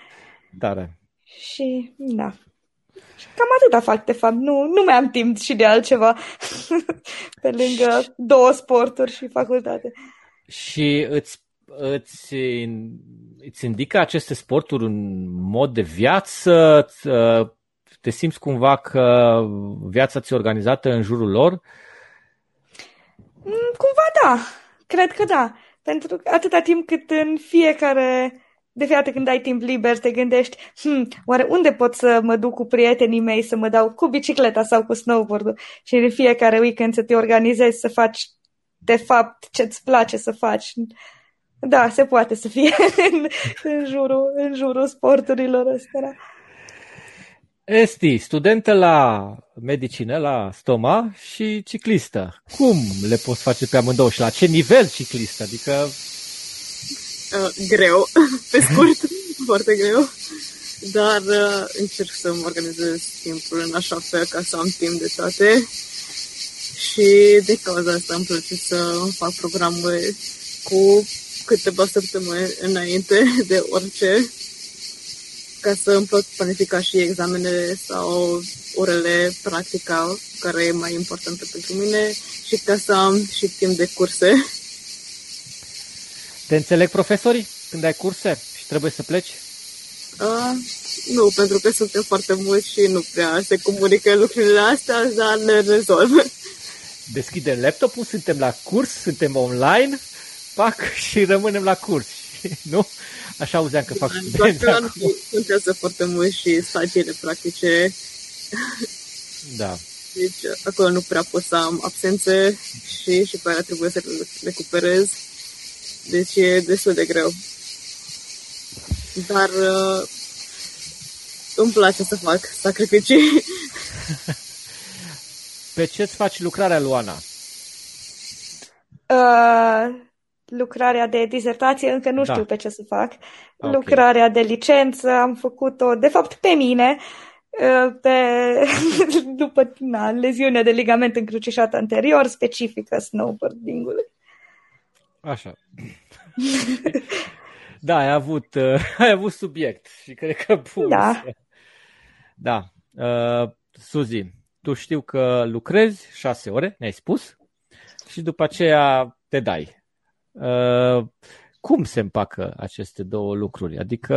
Tare. Și, da, Cam atâta fac, de fapt. Nu, nu mai am timp și de altceva pe lângă două sporturi și facultate. Și îți, îți, îți indică aceste sporturi un mod de viață? Te simți cumva că viața ți-e organizată în jurul lor? Mm, cumva da, cred că da. Pentru că atâta timp cât în fiecare de fiecare când ai timp liber, te gândești, hm, oare unde pot să mă duc cu prietenii mei să mă dau cu bicicleta sau cu snowboard și în fiecare weekend să te organizezi să faci de fapt ce-ți place să faci. Da, se poate să fie în, în, jurul, în jurul sporturilor astea. Esti, studentă la medicină, la stoma și ciclistă. Cum le poți face pe amândouă și la ce nivel ciclistă? Adică... Uh, greu, pe scurt, foarte greu. Dar uh, încerc să mă organizez timpul în așa fel ca să am timp de toate. Și de cauza asta îmi place să fac programul cu câteva săptămâni înainte de orice ca să îmi pot planifica și examenele sau orele practica, care e mai importantă pentru mine, și ca să am și timp de curse. Te înțeleg profesorii când ai curse și trebuie să pleci? Uh, nu, pentru că suntem foarte mulți și nu prea se comunică lucrurile astea, dar le rezolv. Deschidem laptopul, suntem la curs, suntem online, pac, și rămânem la curs. nu? Așa auzeam că fac studenți Doar că contează foarte mult și stagiile practice. Da. Deci acolo nu prea pot să am absențe și și pe aia trebuie să le recuperez. Deci e destul de greu. Dar uh, îmi place să fac sacrificii. Pe ce îți faci lucrarea, Luana? Uh, lucrarea de dizertație încă nu da. știu pe ce să fac. Okay. Lucrarea de licență am făcut-o, de fapt, pe mine, uh, pe, după na, leziunea de ligament încrucișat anterior, specifică snowboarding-ului. Așa. da, ai avut, uh, ai avut subiect și cred că pus. Da. Da. Uh, Suzi, tu știu că lucrezi șase ore, ne-ai spus, și după aceea te dai Uh, cum se împacă aceste două lucruri? Adică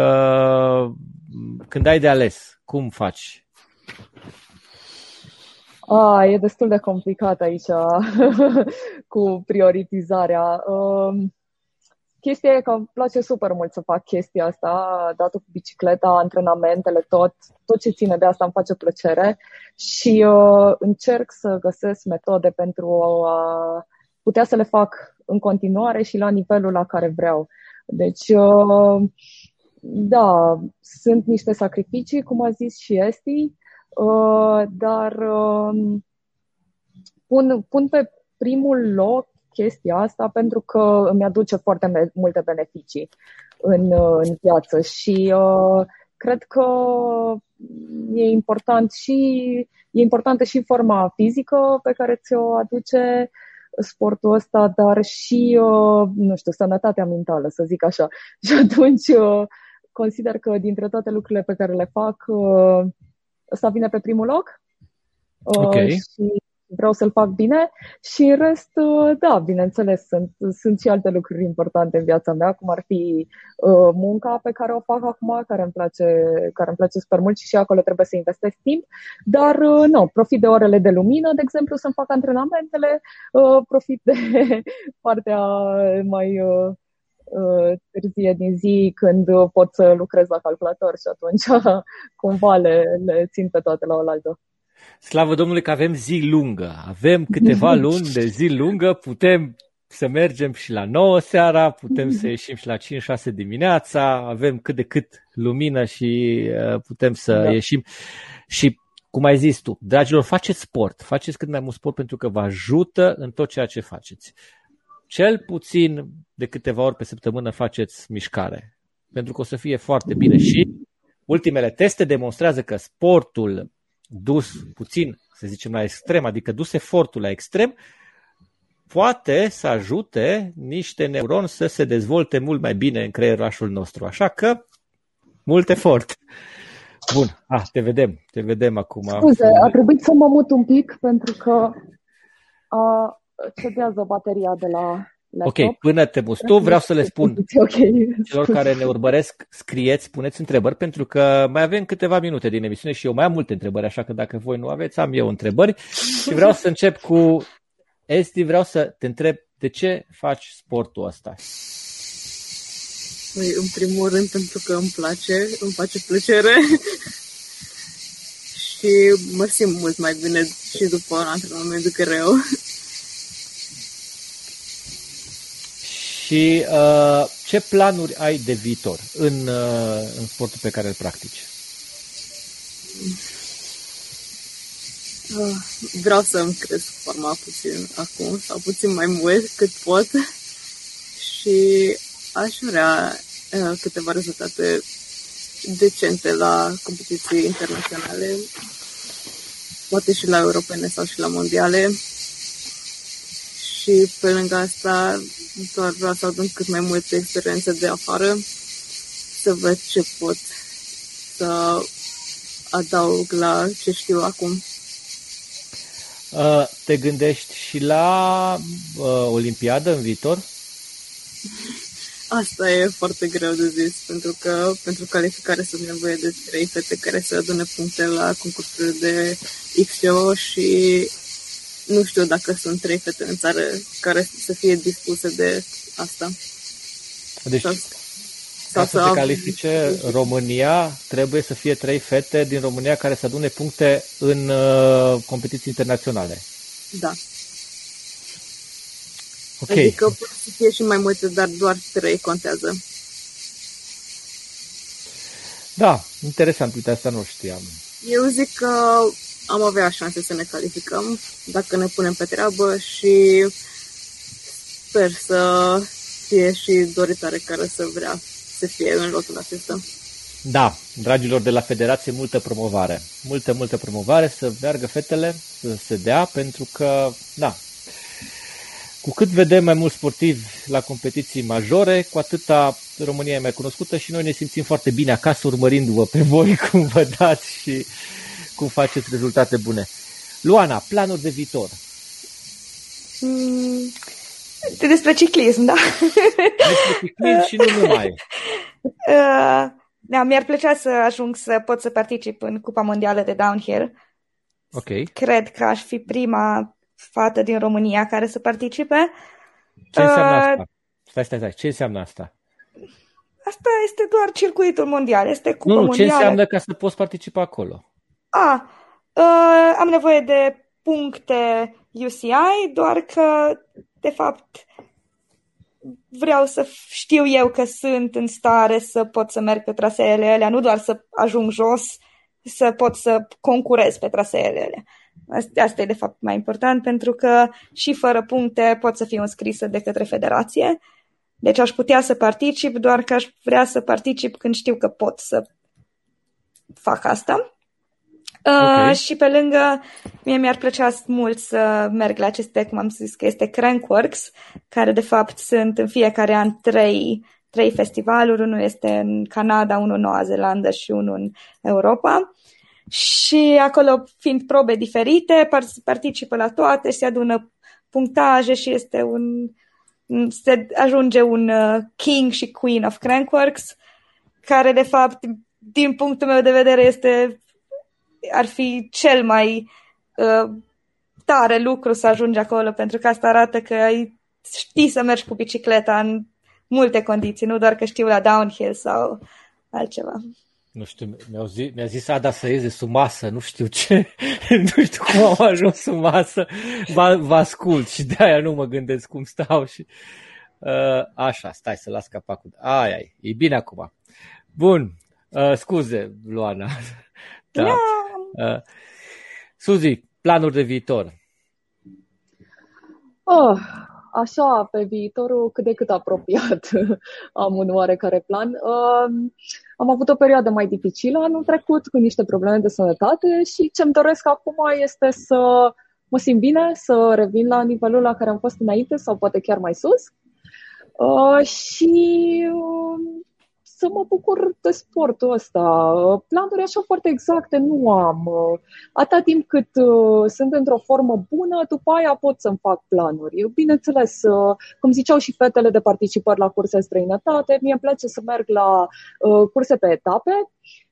când ai de ales, cum faci? A, e destul de complicat aici cu prioritizarea. Uh, chestia e că îmi place super mult să fac chestia asta, dată cu bicicleta, antrenamentele, tot, tot ce ține de asta îmi face plăcere și uh, încerc să găsesc metode pentru a putea să le fac în continuare și la nivelul la care vreau. Deci, uh, da, sunt niște sacrificii, cum a zis și Esti, uh, dar um, pun, pun pe primul loc chestia asta pentru că îmi aduce foarte multe beneficii în, uh, în viață și uh, cred că e important și e importantă și forma fizică pe care ți-o aduce sportul ăsta, dar și, uh, nu știu, sănătatea mentală, să zic așa. Și atunci uh, consider că dintre toate lucrurile pe care le fac, uh, ăsta vine pe primul loc. Okay. Și vreau să-l fac bine și în rest, uh, da, bineînțeles, sunt, sunt și alte lucruri importante în viața mea, cum ar fi uh, munca pe care o fac acum, care îmi place, care îmi place super mult și și acolo trebuie să investesc timp, dar uh, nu, profit de orele de lumină, de exemplu, să-mi fac antrenamentele, uh, profit de partea mai uh, uh, târzie din zi când pot să lucrez la calculator și atunci cumva le, le țin pe toate la oaltă. Slavă Domnului că avem zi lungă. Avem câteva luni de zi lungă, putem să mergem și la 9 seara, putem să ieșim și la 5-6 dimineața, avem cât de cât lumină și uh, putem să da. ieșim. Și cum ai zis tu, dragilor, faceți sport, faceți cât mai mult sport pentru că vă ajută în tot ceea ce faceți. Cel puțin de câteva ori pe săptămână faceți mișcare, pentru că o să fie foarte bine și ultimele teste demonstrează că sportul dus puțin, să zicem, la extrem, adică dus efortul la extrem, poate să ajute niște neuroni să se dezvolte mult mai bine în creierașul nostru. Așa că, mult efort! Bun, ah, te vedem, te vedem acum. Scuze, a trebuit să mă mut un pic pentru că a, cedează bateria de la laptop. Ok, până te muți tu, vreau să le spun okay. celor care ne urmăresc, scrieți, puneți întrebări, pentru că mai avem câteva minute din emisiune și eu mai am multe întrebări, așa că dacă voi nu aveți, am eu întrebări. Și vreau să încep cu Esti, vreau să te întreb de ce faci sportul ăsta? Păi, în primul rând pentru că îmi place, îmi face plăcere și mă simt mult mai bine și după un antrenament greu. Și uh, ce planuri ai de viitor în, uh, în sportul pe care îl practici? Uh, vreau să îmi cresc forma puțin acum sau puțin mai mult cât pot și aș vrea uh, câteva rezultate decente la competiții internaționale, poate și la europene sau și la mondiale. Și pe lângă asta doar vreau să adun cât mai multe experiențe de afară, să văd ce pot să adaug la ce știu acum. Uh, te gândești și la uh, Olimpiadă în viitor? Asta e foarte greu de zis, pentru că pentru calificare sunt nevoie de trei fete care să adune puncte la concursurile de XGO și nu știu dacă sunt trei fete în țară care să fie dispuse de asta. Deci, sau, ca să, să se califice România, trebuie să fie trei fete din România care să adune puncte în uh, competiții internaționale. Da. Okay. Adică pot să fie și mai multe, dar doar trei contează. Da, interesant, uite, asta nu știam. Eu zic că am avea șanse să ne calificăm dacă ne punem pe treabă și sper să fie și doritoare care să vrea să fie în lotul acesta. Da, dragilor de la Federație, multă promovare. Multă, multă promovare, să meargă fetele, să se dea, pentru că, da, cu cât vedem mai mulți sportivi la competiții majore, cu atâta România e mai cunoscută și noi ne simțim foarte bine acasă urmărindu-vă pe voi cum vă dați și cum faceți rezultate bune. Luana, planuri de viitor? Mm, despre ciclism, da. Despre ciclism și nu numai. Uh, da, mi-ar plăcea să ajung să pot să particip în Cupa Mondială de Downhill. Ok. Cred că aș fi prima fată din România care să participe. Ce înseamnă asta? Stai, stai, stai. Ce înseamnă asta? Asta este doar circuitul mondial, este cupa nu, mondială. ce înseamnă ca să poți participa acolo? A, uh, am nevoie de puncte UCI, doar că, de fapt, vreau să știu eu că sunt în stare să pot să merg pe traseele alea, nu doar să ajung jos, să pot să concurez pe traseele alea. Asta e de fapt mai important pentru că și fără puncte pot să fiu înscrisă de către federație. Deci aș putea să particip, doar că aș vrea să particip când știu că pot să fac asta. Okay. Uh, și pe lângă, mie mi-ar plăcea mult să merg la aceste, cum am zis, că este Crankworks, care de fapt sunt în fiecare an trei, trei festivaluri, unul este în Canada, unul în Noua Zeelandă și unul în Europa și acolo fiind probe diferite, participă la toate, se adună punctaje și este un se ajunge un uh, king și queen of crankworks, care de fapt, din punctul meu de vedere, este ar fi cel mai uh, tare lucru să ajungi acolo, pentru că asta arată că ai, știi să mergi cu bicicleta în multe condiții, nu doar că știu la downhill sau altceva nu știu, mi-a zis, mi-a zis Ada să ieze sub masă, nu știu ce, nu știu cum am ajuns sub masă, vă, vă ascult și de aia nu mă gândesc cum stau și uh, așa, stai să las capacul, ai, ai, e bine acum. Bun, uh, scuze, Luana. da. Uh, Suzi, planuri de viitor? Oh, așa, pe viitorul cât de cât apropiat am un oarecare plan. Uh, am avut o perioadă mai dificilă anul trecut cu niște probleme de sănătate și ce-mi doresc acum este să mă simt bine, să revin la nivelul la care am fost înainte sau poate chiar mai sus uh, și uh, să mă bucur de sportul ăsta. Planuri așa foarte exacte nu am. Atâta timp cât sunt într-o formă bună, după aia pot să-mi fac planuri. Bineînțeles, cum ziceau și fetele de participări la curse în străinătate, mie îmi place să merg la curse pe etape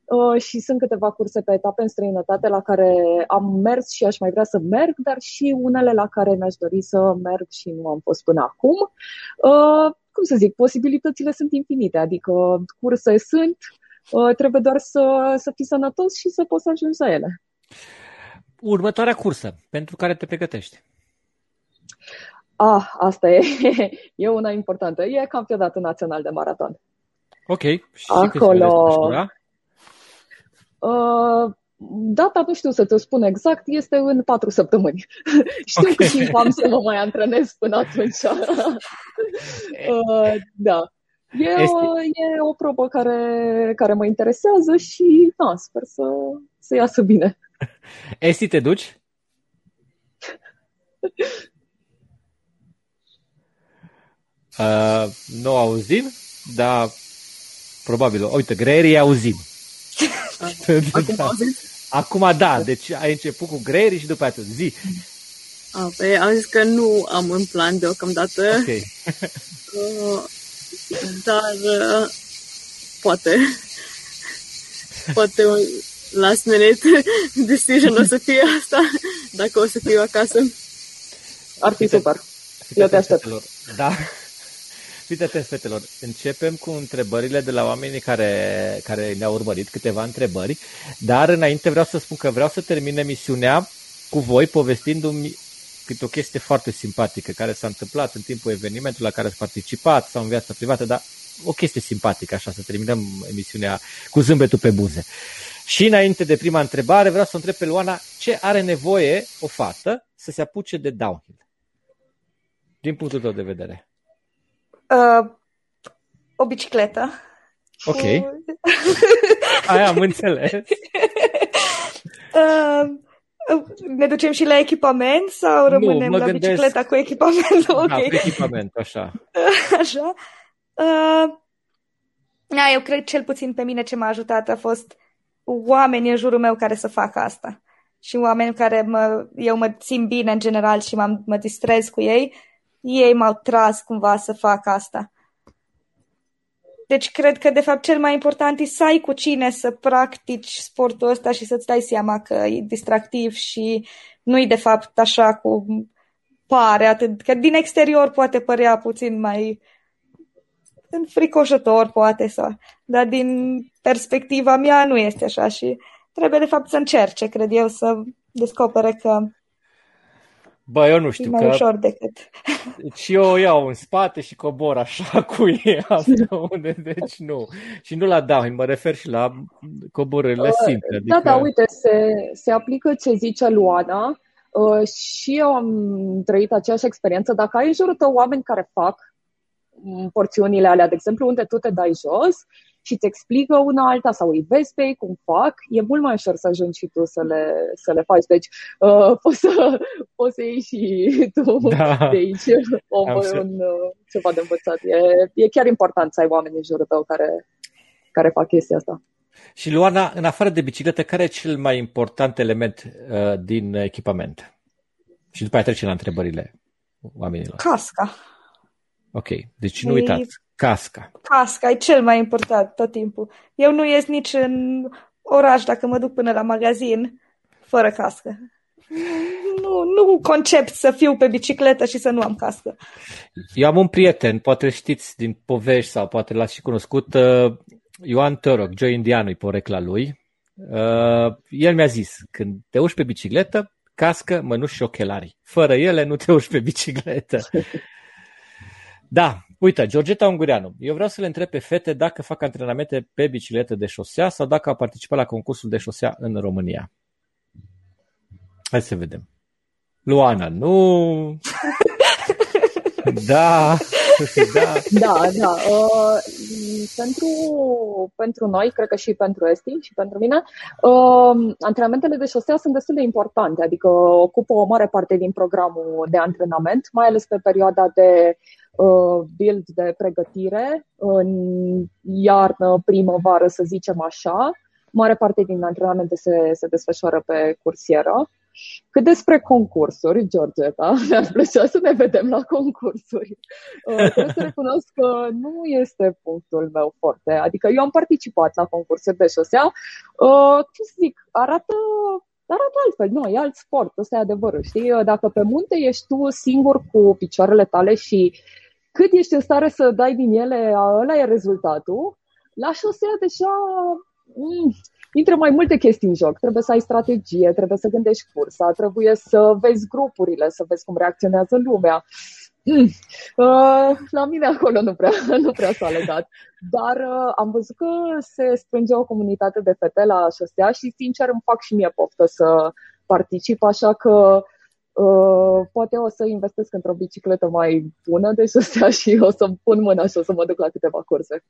Uh, și sunt câteva curse pe etape în străinătate la care am mers și aș mai vrea să merg, dar și unele la care mi-aș dori să merg și nu am fost până acum. Uh, cum să zic, posibilitățile sunt infinite, adică curse sunt, uh, trebuie doar să, să fii sănătos și să poți să ajungi la ele. Următoarea cursă pentru care te pregătești? Ah, asta e, e una importantă. E campionatul național de maraton. Ok. Și Acolo, Uh, data, nu știu să te spun exact, este în patru săptămâni. știu okay. cât timp am să mă mai antrenez până atunci. uh, da. E, este... o, e o probă care, care mă interesează și da, sper să, să iasă bine. Esti, te duci? Uh, nu auzim, dar probabil, uite, greierii auzim. Acum auzit? Acum da, deci ai început cu greierii și după aceea zi. A, păi am zis că nu am în plan deocamdată. Ok. uh, dar uh, poate. Poate un last minute decision o să fie asta, dacă o să fiu acasă. Ar fi super. Eu te aștept. Da. Fiți fetelor, începem cu întrebările de la oamenii care, care ne-au urmărit, câteva întrebări, dar înainte vreau să spun că vreau să termin emisiunea cu voi povestindu-mi câte o chestie foarte simpatică care s-a întâmplat în timpul evenimentului la care ați participat sau în viața privată, dar o chestie simpatică, așa, să terminăm emisiunea cu zâmbetul pe buze. Și înainte de prima întrebare, vreau să întreb pe Luana ce are nevoie o fată să se apuce de downhill, din punctul tău de vedere. Uh, o bicicletă. Ok. Aia am înțeles. uh, ne ducem și la echipament sau rămânem nu, la gândesc... bicicleta cu echipament? Da, okay. cu echipament, așa. așa. Uh, da, eu cred cel puțin pe mine ce m-a ajutat a fost oameni în jurul meu care să facă asta. Și oameni care mă, eu mă țin bine în general și mă, mă distrez cu ei ei m-au tras cumva să fac asta. Deci cred că, de fapt, cel mai important e să ai cu cine să practici sportul ăsta și să-ți dai seama că e distractiv și nu-i, de fapt, așa cum pare atât. Că din exterior poate părea puțin mai înfricoșător, poate, sau, dar din perspectiva mea nu este așa și trebuie, de fapt, să încerce, cred eu, să descopere că Bă, eu nu știu. E mai că... ușor decât... Deci eu o iau în spate și cobor așa cu ea unde, deci nu. Și nu la downhill, mă refer și la coborârile uh, simple. Da, adică... Da, da, uite, se, se aplică ce zice Luana uh, și eu am trăit aceeași experiență. Dacă ai în jurul tău oameni care fac porțiunile alea, de exemplu, unde tu te dai jos și îți explică una alta sau îi vezi pe ei cum fac, e mult mai ușor să ajungi și tu să le, să le faci. Deci uh, poți, să, poți să iei și tu da. de aici o, un, uh, ceva de învățat. E, e chiar important să ai oameni în jurul tău care, care fac chestia asta. Și Luana, în afară de bicicletă, care e cel mai important element uh, din echipament? Și după aceea trecem la întrebările oamenilor. Casca. Ok, deci nu uitați, casca. Casca e cel mai important tot timpul. Eu nu ies nici în oraș dacă mă duc până la magazin fără cască. Nu, nu concept să fiu pe bicicletă și să nu am cască. Eu am un prieten, poate știți din povești sau poate l-ați și cunoscut, uh, Ioan Toroc, Joe Indianu e porecla lui. Uh, el mi-a zis, când te uși pe bicicletă, cască, mănuși și ochelari. Fără ele nu te uși pe bicicletă. Da, uite, Georgeta Ungureanu. Eu vreau să le întreb pe fete dacă fac antrenamente pe bicicletă de șosea sau dacă au participat la concursul de șosea în România. Hai să vedem. Luana, nu. Da, da. Da, da. Uh, pentru, pentru noi, cred că și pentru Esti și pentru mine, uh, antrenamentele de șosea sunt destul de importante, adică ocupă o mare parte din programul de antrenament, mai ales pe perioada de uh, build de pregătire, în iarnă, primăvară, să zicem așa. Mare parte din antrenamente se, se desfășoară pe cursieră. Cât despre concursuri, Georgeta, mi-ar plăcea să ne vedem la concursuri. Uh, trebuie să recunosc că nu este punctul meu forte. Adică eu am participat la concursuri de șosea. Uh, ce să zic, arată arată altfel. Nu, e alt sport, ăsta e adevărul, știi? Uh, dacă pe munte ești tu singur cu picioarele tale și cât ești în stare să dai din ele, ăla e rezultatul. La șosea deja mm, intră mai multe chestii în joc. Trebuie să ai strategie, trebuie să gândești cursa, trebuie să vezi grupurile, să vezi cum reacționează lumea. Mm. Uh, la mine acolo nu prea, nu prea s-a legat. Dar uh, am văzut că se strânge o comunitate de fete la șosea și sincer îmi fac și mie poftă să particip, așa că Uh, poate o să investesc într-o bicicletă mai bună de șosea și o să pun mâna și o să mă duc la câteva curse.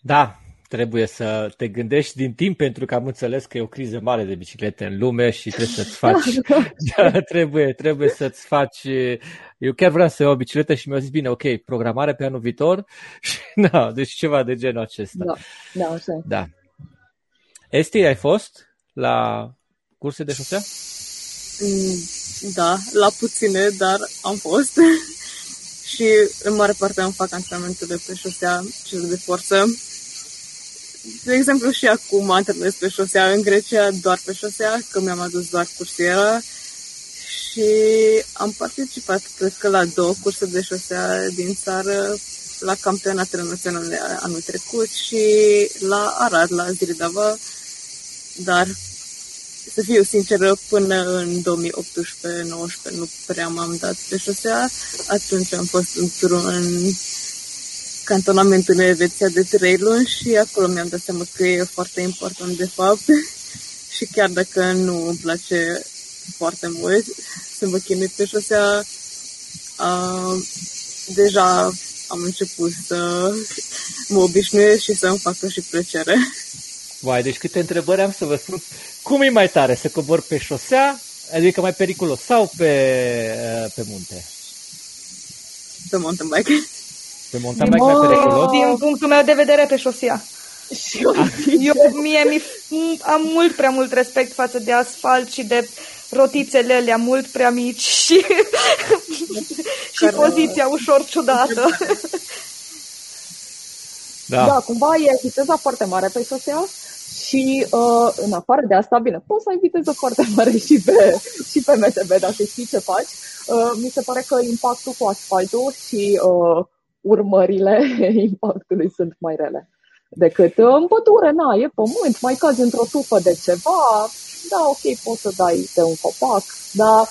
Da, trebuie să te gândești din timp pentru că am înțeles că e o criză mare de biciclete în lume și trebuie să-ți faci da, trebuie, trebuie să-ți faci eu chiar vreau să iau o bicicletă și mi-au zis bine, ok, programare pe anul viitor și da, deci ceva de genul acesta. Da, da, așa. Da. Esti, ai fost la curse de șosea? Mm, da, la puține, dar am fost. și în mare parte am fac antrenamentele pe șosea, cele de forță. De exemplu, și acum antrenez pe șosea în Grecia, doar pe șosea, că mi-am adus doar cursiera și am participat, cred că, la două curse de șosea din țară, la campionatele naționale anul trecut și la Arad, la Ziridava, dar să fiu sinceră, până în 2018-19 nu prea m-am dat pe șosea. Atunci am fost într-un cantonament în Elveția de trei luni și acolo mi-am dat seama că e foarte important de fapt. și chiar dacă nu îmi place foarte mult să mă chinui pe șosea, uh, deja am început să mă obișnuiesc și să-mi facă și plăcere. Vai, deci câte întrebări am să vă spun. Cum e mai tare, să cobor pe șosea, adică mai periculos, sau pe, uh, pe munte? Pe mountain bike. Pe mountain bike mai periculos? Din punctul meu de vedere, pe șosea. Și eu, eu mie mi, am mult prea mult respect față de asfalt și de rotițele alea mult prea mici și, și poziția ușor ciudată. Da. da, cumva e viteza foarte mare pe șosea și uh, în afară de asta, bine, poți să ai viteză foarte mare și pe, și pe MTB dacă știi ce faci. Uh, mi se pare că impactul cu asfaltul și uh, urmările impactului sunt mai rele decât în pădure, na, e pământ, mai cazi într-o tufă de ceva, da, ok, poți să dai de un copac, dar,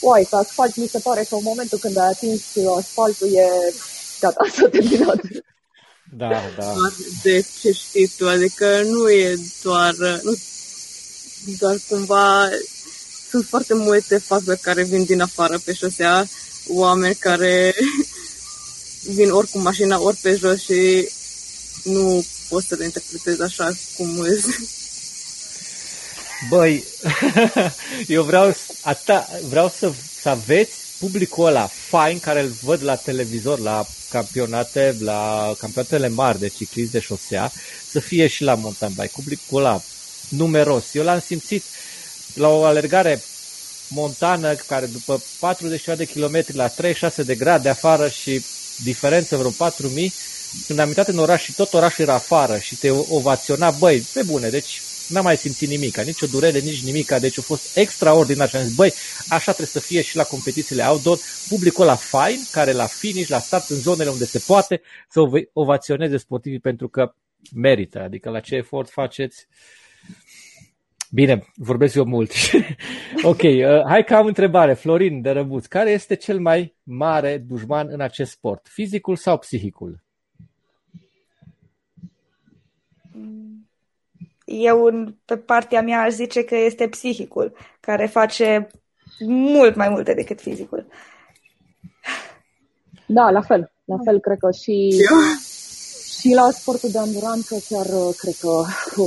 uai, că asfalt mi se pare că în momentul când ai atins asfaltul e gata, s-a terminat. Da, da. De ce știi tu, adică nu e doar, nu, doar cumva, sunt foarte multe faze care vin din afară pe șosea, oameni care vin ori cu mașina, ori pe jos și nu poți să le interpretezi așa cum îți. Băi, eu vreau, ata, vreau să, să aveți publicul ăla fain care îl văd la televizor, la campionate, la campionatele mari de ciclism de șosea, să fie și la mountain bike. Publicul ăla numeros. Eu l-am simțit la o alergare montană care după 40 de kilometri la 36 de grade afară și diferență vreo 4000, când am intrat în oraș și tot orașul era afară și te ovaționa, băi, pe bune, deci n-am mai simțit nimic, nici o durere, nici nimic, deci a fost extraordinar. Și am zis, băi, așa trebuie să fie și la competițiile outdoor, publicul la fain, care la finish, la start, în zonele unde se poate, să ovaționeze sportivii pentru că merită, adică la ce efort faceți, Bine, vorbesc eu mult. ok, uh, hai că am întrebare. Florin de Răbuț, care este cel mai mare dușman în acest sport? Fizicul sau psihicul? Eu, pe partea mea, aș zice că este psihicul, care face mult mai multe decât fizicul. Da, la fel. La fel, cred că și, și la sportul de anduranță chiar cred că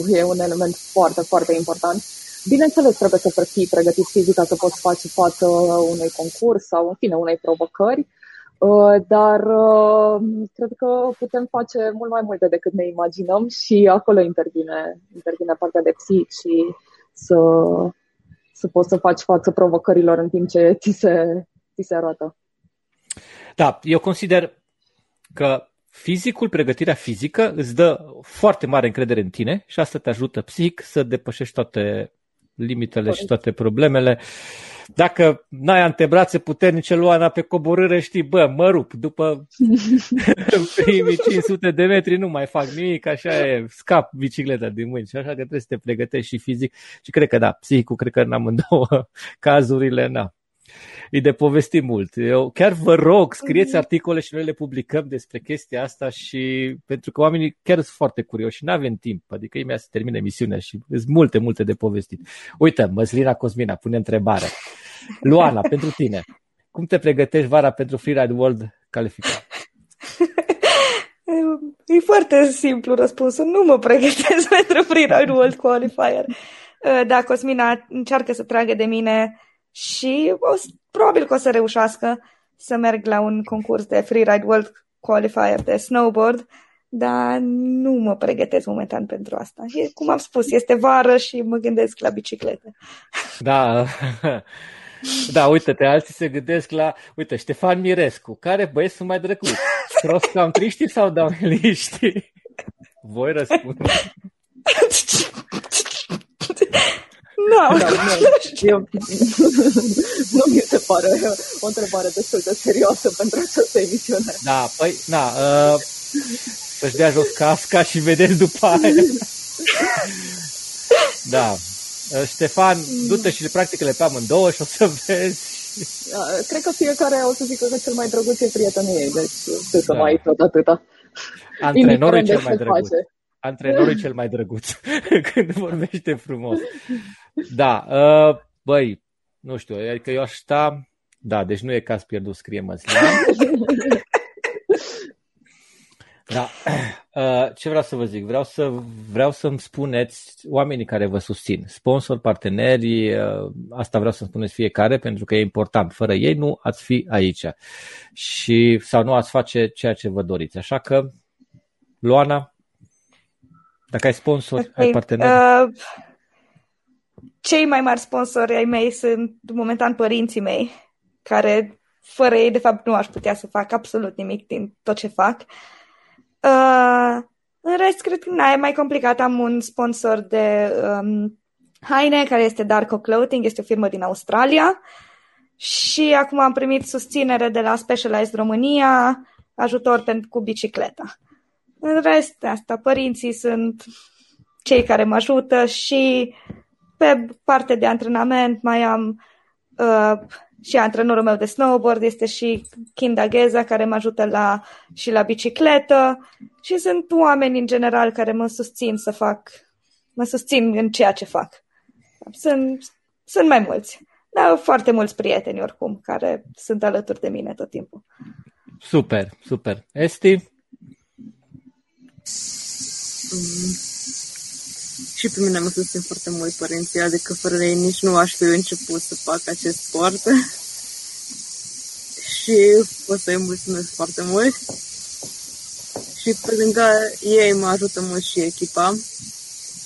e un element foarte, foarte important. Bineînțeles, trebuie să fii pregătit fizic ca să poți face față unui concurs sau, în fine, unei provocări, dar cred că putem face mult mai multe decât ne imaginăm și acolo intervine, intervine partea de psihic și să, să poți să faci față provocărilor în timp ce ți se, ți se arată. Da, eu consider că fizicul, pregătirea fizică îți dă foarte mare încredere în tine și asta te ajută psihic să depășești toate limitele Corect. și toate problemele. Dacă n-ai antebrațe puternice, Luana, pe coborâre știi, bă, mă rup, după primii 500 de metri nu mai fac nimic, așa e, scap bicicleta din mâini și așa că trebuie să te pregătești și fizic și cred că da, psihicul, cred că în amândouă cazurile, na, e de povesti mult. Eu chiar vă rog, scrieți mhm. articole și noi le publicăm despre chestia asta și pentru că oamenii chiar sunt foarte curioși și nu avem timp, adică ei mi să termine emisiunea și sunt multe, multe de povestit. Uite, Măslina Cosmina pune întrebare. Luana, pentru tine, cum te pregătești vara pentru Freeride World calificat? E foarte simplu răspunsul. Nu mă pregătesc pentru Freeride World Qualifier. Da, Cosmina încearcă să tragă de mine și o, probabil că o să reușească să merg la un concurs de Freeride World Qualifier de snowboard, dar nu mă pregătesc momentan pentru asta. E, cum am spus, este vară și mă gândesc la bicicletă. Da, da, uite-te, alții se gândesc la, uite, Ștefan Mirescu, care băieți sunt mai drăguți? Cross country sau downhill Voi răspundeți. No. Da, nu, eu, nu mi se pare o întrebare destul de serioasă pentru această emisiune. Da, păi, na, uh, să-și dea jos casca și vedeți după aia. da. Uh, Ștefan, du-te și practicele pe amândouă și o să vezi. Da, cred că fiecare o să zică că cel mai drăguț e prietenul ei, deci să da. mai tot atâta. Antrenorul cel mai drăguț. Face. Antrenorul e cel mai drăguț când vorbește frumos. Da, uh, băi, nu știu, adică eu aș sta... Da, deci nu e caz pierdut, scrie Măslin. Da. Uh, ce vreau să vă zic? Vreau, să, vreau să-mi spuneți oamenii care vă susțin, sponsori, parteneri, uh, asta vreau să spuneți fiecare pentru că e important. Fără ei nu ați fi aici și sau nu ați face ceea ce vă doriți. Așa că, Luana, dacă ai sponsor, okay. ai parteneri. Uh, cei mai mari sponsori ai mei sunt momentan părinții mei, care fără ei, de fapt, nu aș putea să fac absolut nimic din tot ce fac. Uh, în rest, cred că na, e mai complicat. Am un sponsor de um, haine, care este Darko Clothing, este o firmă din Australia. Și acum am primit susținere de la Specialized România, ajutor pentru cu bicicleta. În rest, asta, părinții sunt cei care mă ajută și pe parte de antrenament mai am uh, și antrenorul meu de snowboard, este și Kinda Gheza, care mă ajută la, și la bicicletă și sunt oameni în general care mă susțin să fac, mă susțin în ceea ce fac. Sunt, sunt mai mulți, dar foarte mulți prieteni oricum care sunt alături de mine tot timpul. Super, super. Esti? Mm și pe mine mă susțin foarte mult părinții, adică fără ei nici nu aș fi început să fac acest sport. și o să-i mulțumesc foarte mult. Și pe lângă ei mă ajută mult și echipa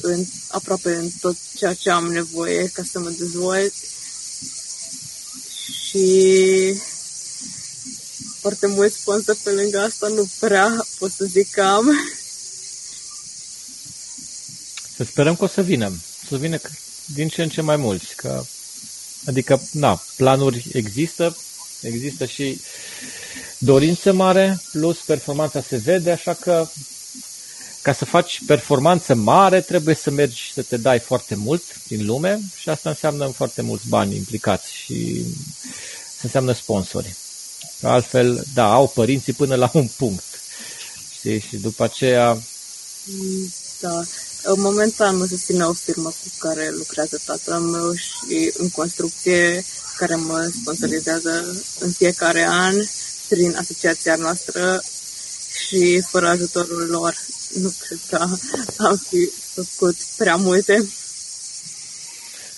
în, aproape în tot ceea ce am nevoie ca să mă dezvolt. Și foarte mult sponsor pe lângă asta nu prea pot să zic că am. Să sperăm că o să vină. Să vină din ce în ce mai mulți. Că, adică, na, planuri există, există și dorință mare, plus performanța se vede, așa că ca să faci performanță mare trebuie să mergi să te dai foarte mult din lume și asta înseamnă foarte mulți bani implicați și înseamnă sponsori. Altfel, da, au părinții până la un punct. Știi? Și după aceea... Da. Momentan mă susține o firmă cu care lucrează tatăl meu și în construcție care mă sponsorizează în fiecare an prin asociația noastră și fără ajutorul lor nu cred că am fi făcut prea multe.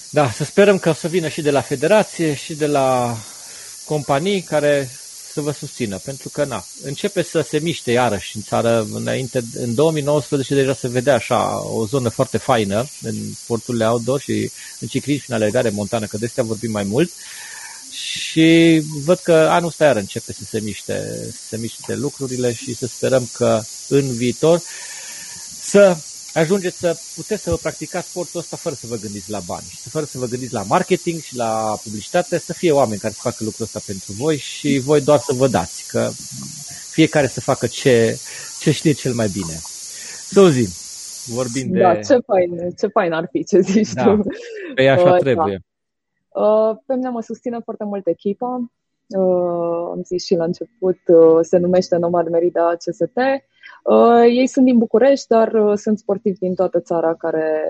Da, să sperăm că o să vină și de la federație și de la companii care să vă susțină, pentru că na, începe să se miște iarăși în țară. Înainte, în 2019 deja se vedea așa o zonă foarte faină în sporturile outdoor și în ciclism și în alergare montană, că de astea vorbim mai mult. Și văd că anul ăsta iar începe să se miște, să se miște lucrurile și să sperăm că în viitor să ajungeți să puteți să vă practicați sportul ăsta fără să vă gândiți la bani, și fără să vă gândiți la marketing și la publicitate, să fie oameni care să facă lucrul ăsta pentru voi și voi doar să vă dați, că fiecare să facă ce, ce știe cel mai bine. Suzy, vorbim de... Da, ce fain, ce fain ar fi, ce zici da, tu. Pe așa uh, trebuie. Da. Uh, pe mine mă susține foarte mult echipa. Uh, am zis și la început, uh, se numește Nomad Merida CST. Uh, ei sunt din București, dar uh, sunt sportivi din toată țara care,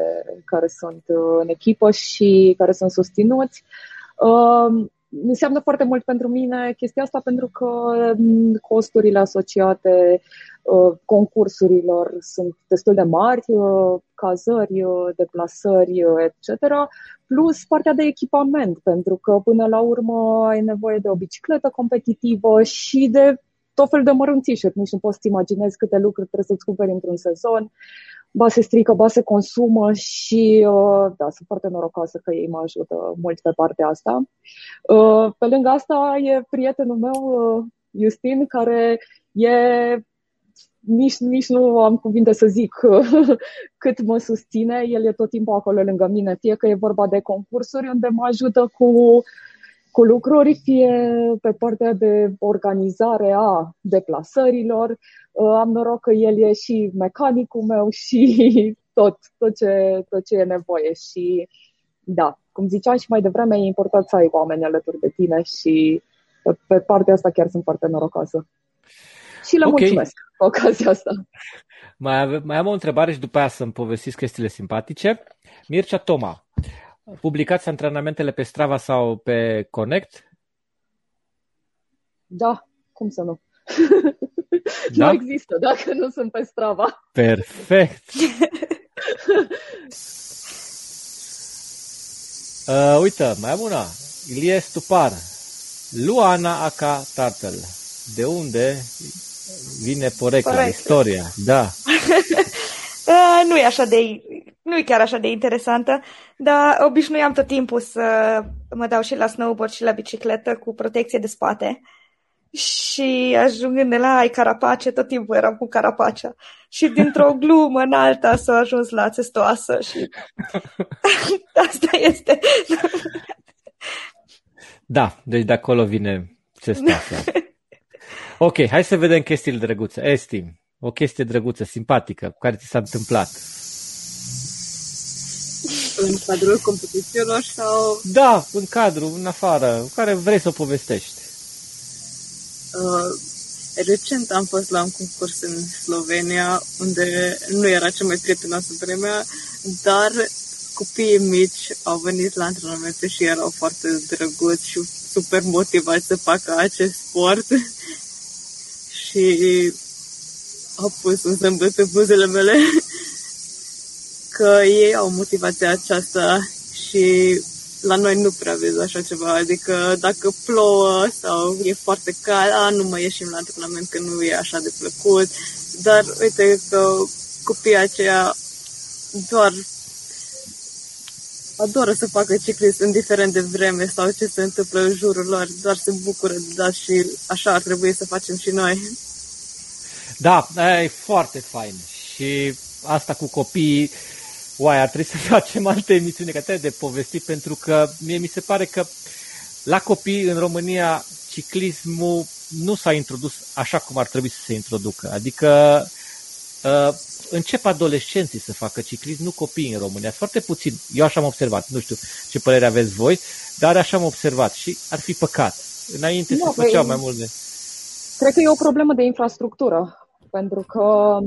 care sunt uh, în echipă și care sunt susținuți. Înseamnă foarte mult pentru mine chestia asta pentru că mm, costurile asociate concursurilor sunt destul de mari, cazări, deplasări, etc. Plus partea de echipament, pentru că până la urmă ai nevoie de o bicicletă competitivă și de tot fel de mărunțișuri. Nici nu poți să imaginezi câte lucruri trebuie să-ți cumperi într-un sezon. Ba se strică, ba se consumă și uh, da, sunt foarte norocoasă că ei mă ajută mult pe partea asta. Uh, pe lângă asta e prietenul meu, uh, Justin, care e nici, nici nu am cuvinte să zic cât mă susține. El e tot timpul acolo lângă mine, fie că e vorba de concursuri unde mă ajută cu cu lucruri, fie pe partea de organizare a deplasărilor. Uh, am noroc că el e și mecanicul meu și tot, tot, ce, tot ce e nevoie. Și da, cum ziceam și mai devreme, e important să ai oameni alături de tine și pe, pe partea asta chiar sunt foarte norocoasă. Și le okay. mulțumesc cu ocazia asta. Mai, ave, mai am o întrebare și după aia să-mi povestiți chestiile simpatice. Mircea Toma, Publicați antrenamentele pe Strava sau pe Connect? Da, cum să nu? Da? nu există dacă nu sunt pe Strava. Perfect! uh, uite, mai am una. Ilie Stupar. Luana Aka Turtle. De unde vine porecla, Porecla. istoria? Da. uh, nu e așa de nu e chiar așa de interesantă, dar obișnuiam tot timpul să mă dau și la snowboard și la bicicletă cu protecție de spate. Și ajungând de la ai carapace, tot timpul eram cu carapacea. Și dintr-o glumă în alta s-a ajuns la țestoasă și asta este. da, deci de acolo vine țestoasa. ok, hai să vedem chestiile drăguțe. Esti, o chestie drăguță, simpatică, care ți s-a întâmplat în cadrul competițiilor sau... Da, în cadru, în afară, care vrei să o povestești. Uh, recent am fost la un concurs în Slovenia, unde nu era cea mai prietenoasă vremea, dar copiii mici au venit la antrenamente și erau foarte drăguți și super motivați să facă acest sport. și au pus un zâmbet pe buzele mele. Că ei au motivația aceasta și la noi nu prea vezi așa ceva, adică dacă plouă sau e foarte cald, a, nu mai ieșim la antrenament că nu e așa de plăcut, dar uite că copiii aceia doar adoră să facă ciclist indiferent de vreme sau ce se întâmplă în jurul lor, doar se bucură de da și așa ar trebui să facem și noi. Da, e foarte fain și asta cu copiii Oai, ar trebui să facem alte emisiuni ca de povestit, pentru că mie mi se pare că la copii în România ciclismul nu s-a introdus așa cum ar trebui să se introducă. Adică uh, încep adolescenții să facă ciclism, nu copii în România. Foarte puțin. Eu așa am observat. Nu știu ce părere aveți voi, dar așa am observat și ar fi păcat. Înainte nu, se făceau mai multe. Cred că e o problemă de infrastructură, pentru că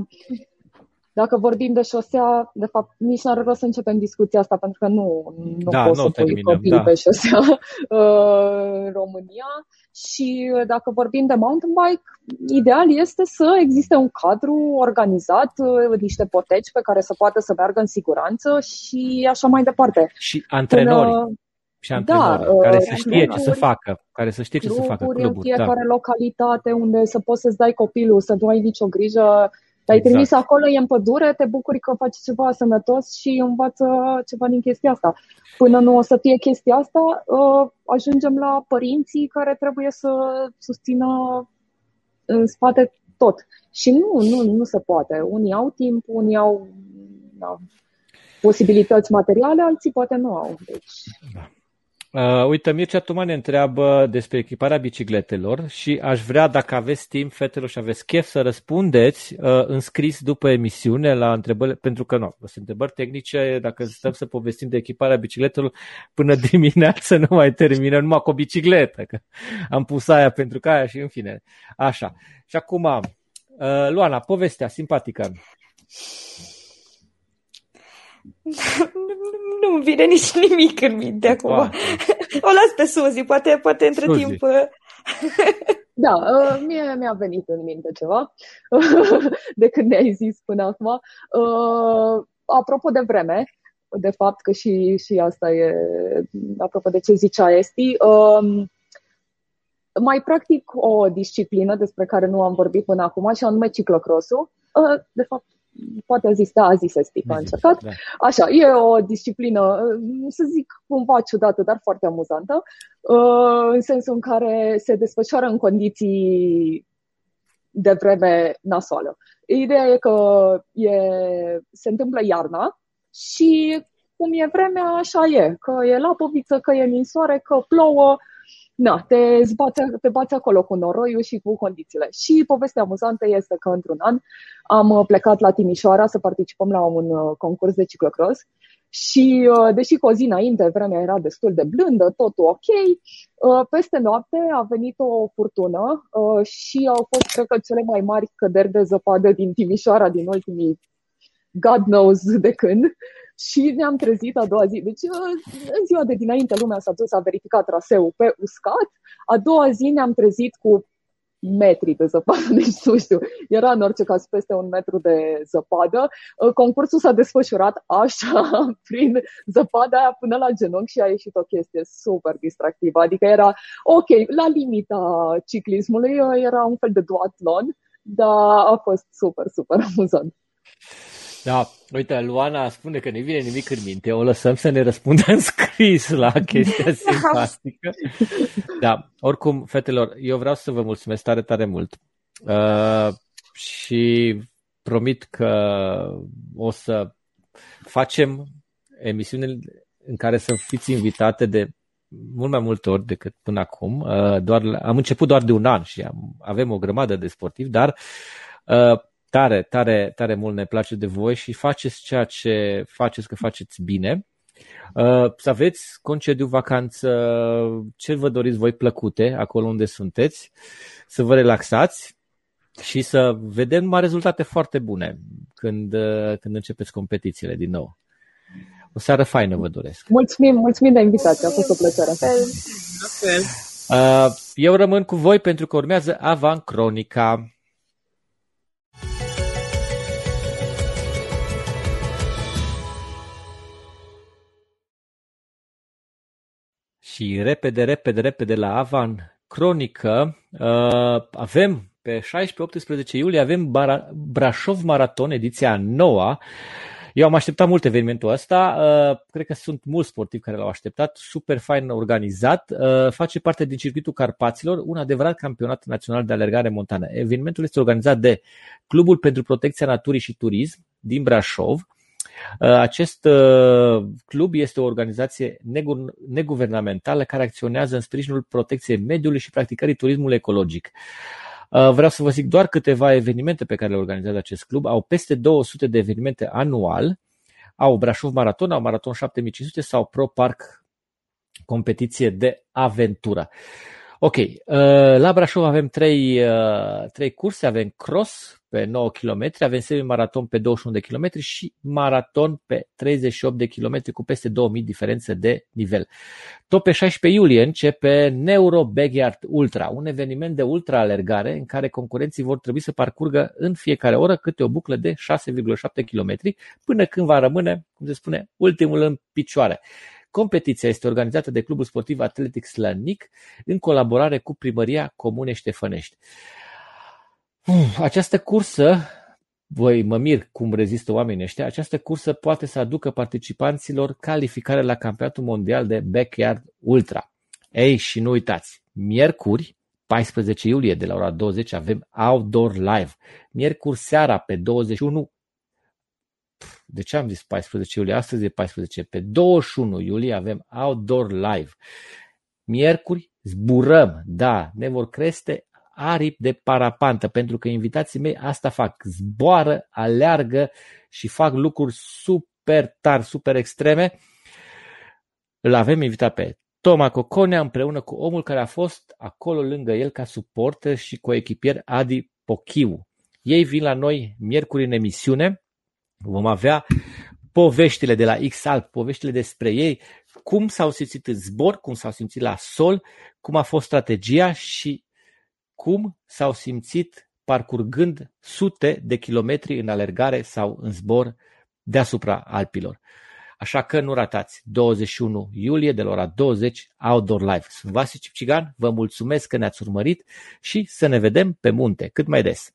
dacă vorbim de șosea, de fapt, nici n-ar rost să începem discuția asta, pentru că nu, nu da, poți nu să pui copii da. pe șosea uh, în România. Și dacă vorbim de mountain bike, ideal este să existe un cadru organizat, niște poteci pe care să poată să meargă în siguranță și așa mai departe. Și antrenori. Până, și antrenori da, care să știe ce să facă, care să știe ce să facă cluburi. în da. fiecare da. localitate unde să poți să-ți dai copilul, să nu ai nicio grijă te-ai exact. trimis acolo, e în pădure, te bucuri că faci ceva sănătos și învață ceva din chestia asta. Până nu o să fie chestia asta, uh, ajungem la părinții care trebuie să susțină în spate tot. Și nu, nu, nu se poate. Unii au timp, unii au da, posibilități materiale, alții poate nu au. Deci... Da. Uh, uite, Mircea Tuma ne întreabă despre echiparea bicicletelor și aș vrea, dacă aveți timp, fetelor, și aveți chef să răspundeți uh, în scris după emisiune la întrebări, pentru că nu, sunt întrebări tehnice, dacă stăm să povestim de echiparea bicicletelor până dimineață nu mai termină numai cu o bicicletă, că am pus aia pentru că aia și în fine. Așa. Și acum, uh, Luana, povestea simpatică. Nu-mi vine nici nimic în minte acum. O las pe Suzi, poate, poate între Suzy. timp... Uh, da, uh, mie mi-a venit în minte ceva de când ne-ai zis până acum. Uh, apropo de vreme, de fapt că și, și asta e, apropo de ce zicea Esti, um, mai practic o disciplină despre care nu am vorbit până acum și anume ciclocrossul. De fapt, poate a zis, da, a zis Esti că a încercat. Da. Așa, e o disciplină, să zic, cumva ciudată, dar foarte amuzantă, uh, în sensul în care se desfășoară în condiții de vreme nasoală. Ideea e că e, se întâmplă iarna și cum e vremea, așa e, că e lapoviță, că e ninsoare, că plouă, na, te, zbați, te bați acolo cu noroiul și cu condițiile. Și povestea amuzantă este că într-un an am uh, plecat la Timișoara să participăm la un uh, concurs de ciclocross și uh, deși cu o zi înainte vremea era destul de blândă, totul ok, peste noapte a venit o furtună și au fost, cred că, cele mai mari căderi de zăpadă din Timișoara din ultimii God knows de când. Și ne-am trezit a doua zi. Deci, în ziua de dinainte, lumea s-a dus, a verificat traseul pe uscat. A doua zi ne-am trezit cu metri de zăpadă, deci nu știu, era în orice caz peste un metru de zăpadă. Concursul s-a desfășurat așa, prin zăpada aia până la genunchi și a ieșit o chestie super distractivă. Adică era, ok, la limita ciclismului, era un fel de duatlon, dar a fost super, super amuzant. Da, uite, Luana spune că ne vine nimic în minte, o lăsăm să ne răspundă în scris la chestia simpatică. Da, oricum, fetelor, eu vreau să vă mulțumesc tare, tare mult uh, și promit că o să facem emisiune în care să fiți invitate de mult mai multe ori decât până acum. Uh, doar, am început doar de un an și am, avem o grămadă de sportivi, dar uh, tare, tare, tare mult ne place de voi și faceți ceea ce faceți că faceți bine. Uh, să aveți concediu, vacanță, ce vă doriți voi plăcute acolo unde sunteți, să vă relaxați și să vedem numai rezultate foarte bune când, uh, când începeți competițiile din nou. O seară faină vă doresc. Mulțumim, mulțumim de invitație, a fost o plăcere. Uh, eu rămân cu voi pentru că urmează Avan Cronica. Și repede, repede, repede la Avan Cronică uh, avem pe 16-18 iulie avem Bar- Brașov Maraton, ediția noua. Eu am așteptat mult evenimentul ăsta, uh, cred că sunt mulți sportivi care l-au așteptat, super fain organizat, uh, face parte din circuitul Carpaților, un adevărat campionat național de alergare montană. Evenimentul este organizat de Clubul pentru Protecția Naturii și Turism din Brașov, Uh, acest uh, club este o organizație neguvernamentală care acționează în sprijinul protecției mediului și practicării turismului ecologic. Uh, vreau să vă zic doar câteva evenimente pe care le organizează acest club. Au peste 200 de evenimente anual. Au Brașov Maraton, au Maraton 7500 sau Pro Park competiție de aventură. Ok, uh, la Brașov avem trei, uh, trei curse, avem cross pe 9 km, avem semi-maraton pe 21 de km și maraton pe 38 de km cu peste 2000 diferență de nivel. Tot pe 16 iulie începe Neuro Backyard Ultra, un eveniment de ultra-alergare în care concurenții vor trebui să parcurgă în fiecare oră câte o buclă de 6,7 km până când va rămâne, cum se spune, ultimul în picioare. Competiția este organizată de Clubul Sportiv Atletic Slănic în colaborare cu Primăria Comune Ștefănești. Această cursă, voi mă mir cum rezistă oamenii ăștia, această cursă poate să aducă participanților calificare la campionatul mondial de Backyard Ultra. Ei, și nu uitați, miercuri, 14 iulie de la ora 20 avem Outdoor Live. Miercuri seara pe 21 de ce am zis 14 iulie? Astăzi e 14. Pe 21 iulie avem Outdoor Live. Miercuri zburăm, da, ne vor crește aripi de parapantă, pentru că invitații mei asta fac, zboară, aleargă și fac lucruri super tari, super extreme. Îl avem invitat pe Toma Coconea împreună cu omul care a fost acolo lângă el ca suporter și cu echipier Adi Pochiu. Ei vin la noi miercuri în emisiune Vom avea poveștile de la X-Alp, poveștile despre ei, cum s-au simțit în zbor, cum s-au simțit la sol, cum a fost strategia și cum s-au simțit parcurgând sute de kilometri în alergare sau în zbor deasupra Alpilor. Așa că nu ratați, 21 iulie de la ora 20, Outdoor Live. Sunt Vasi Cipcigan, vă mulțumesc că ne-ați urmărit și să ne vedem pe munte cât mai des.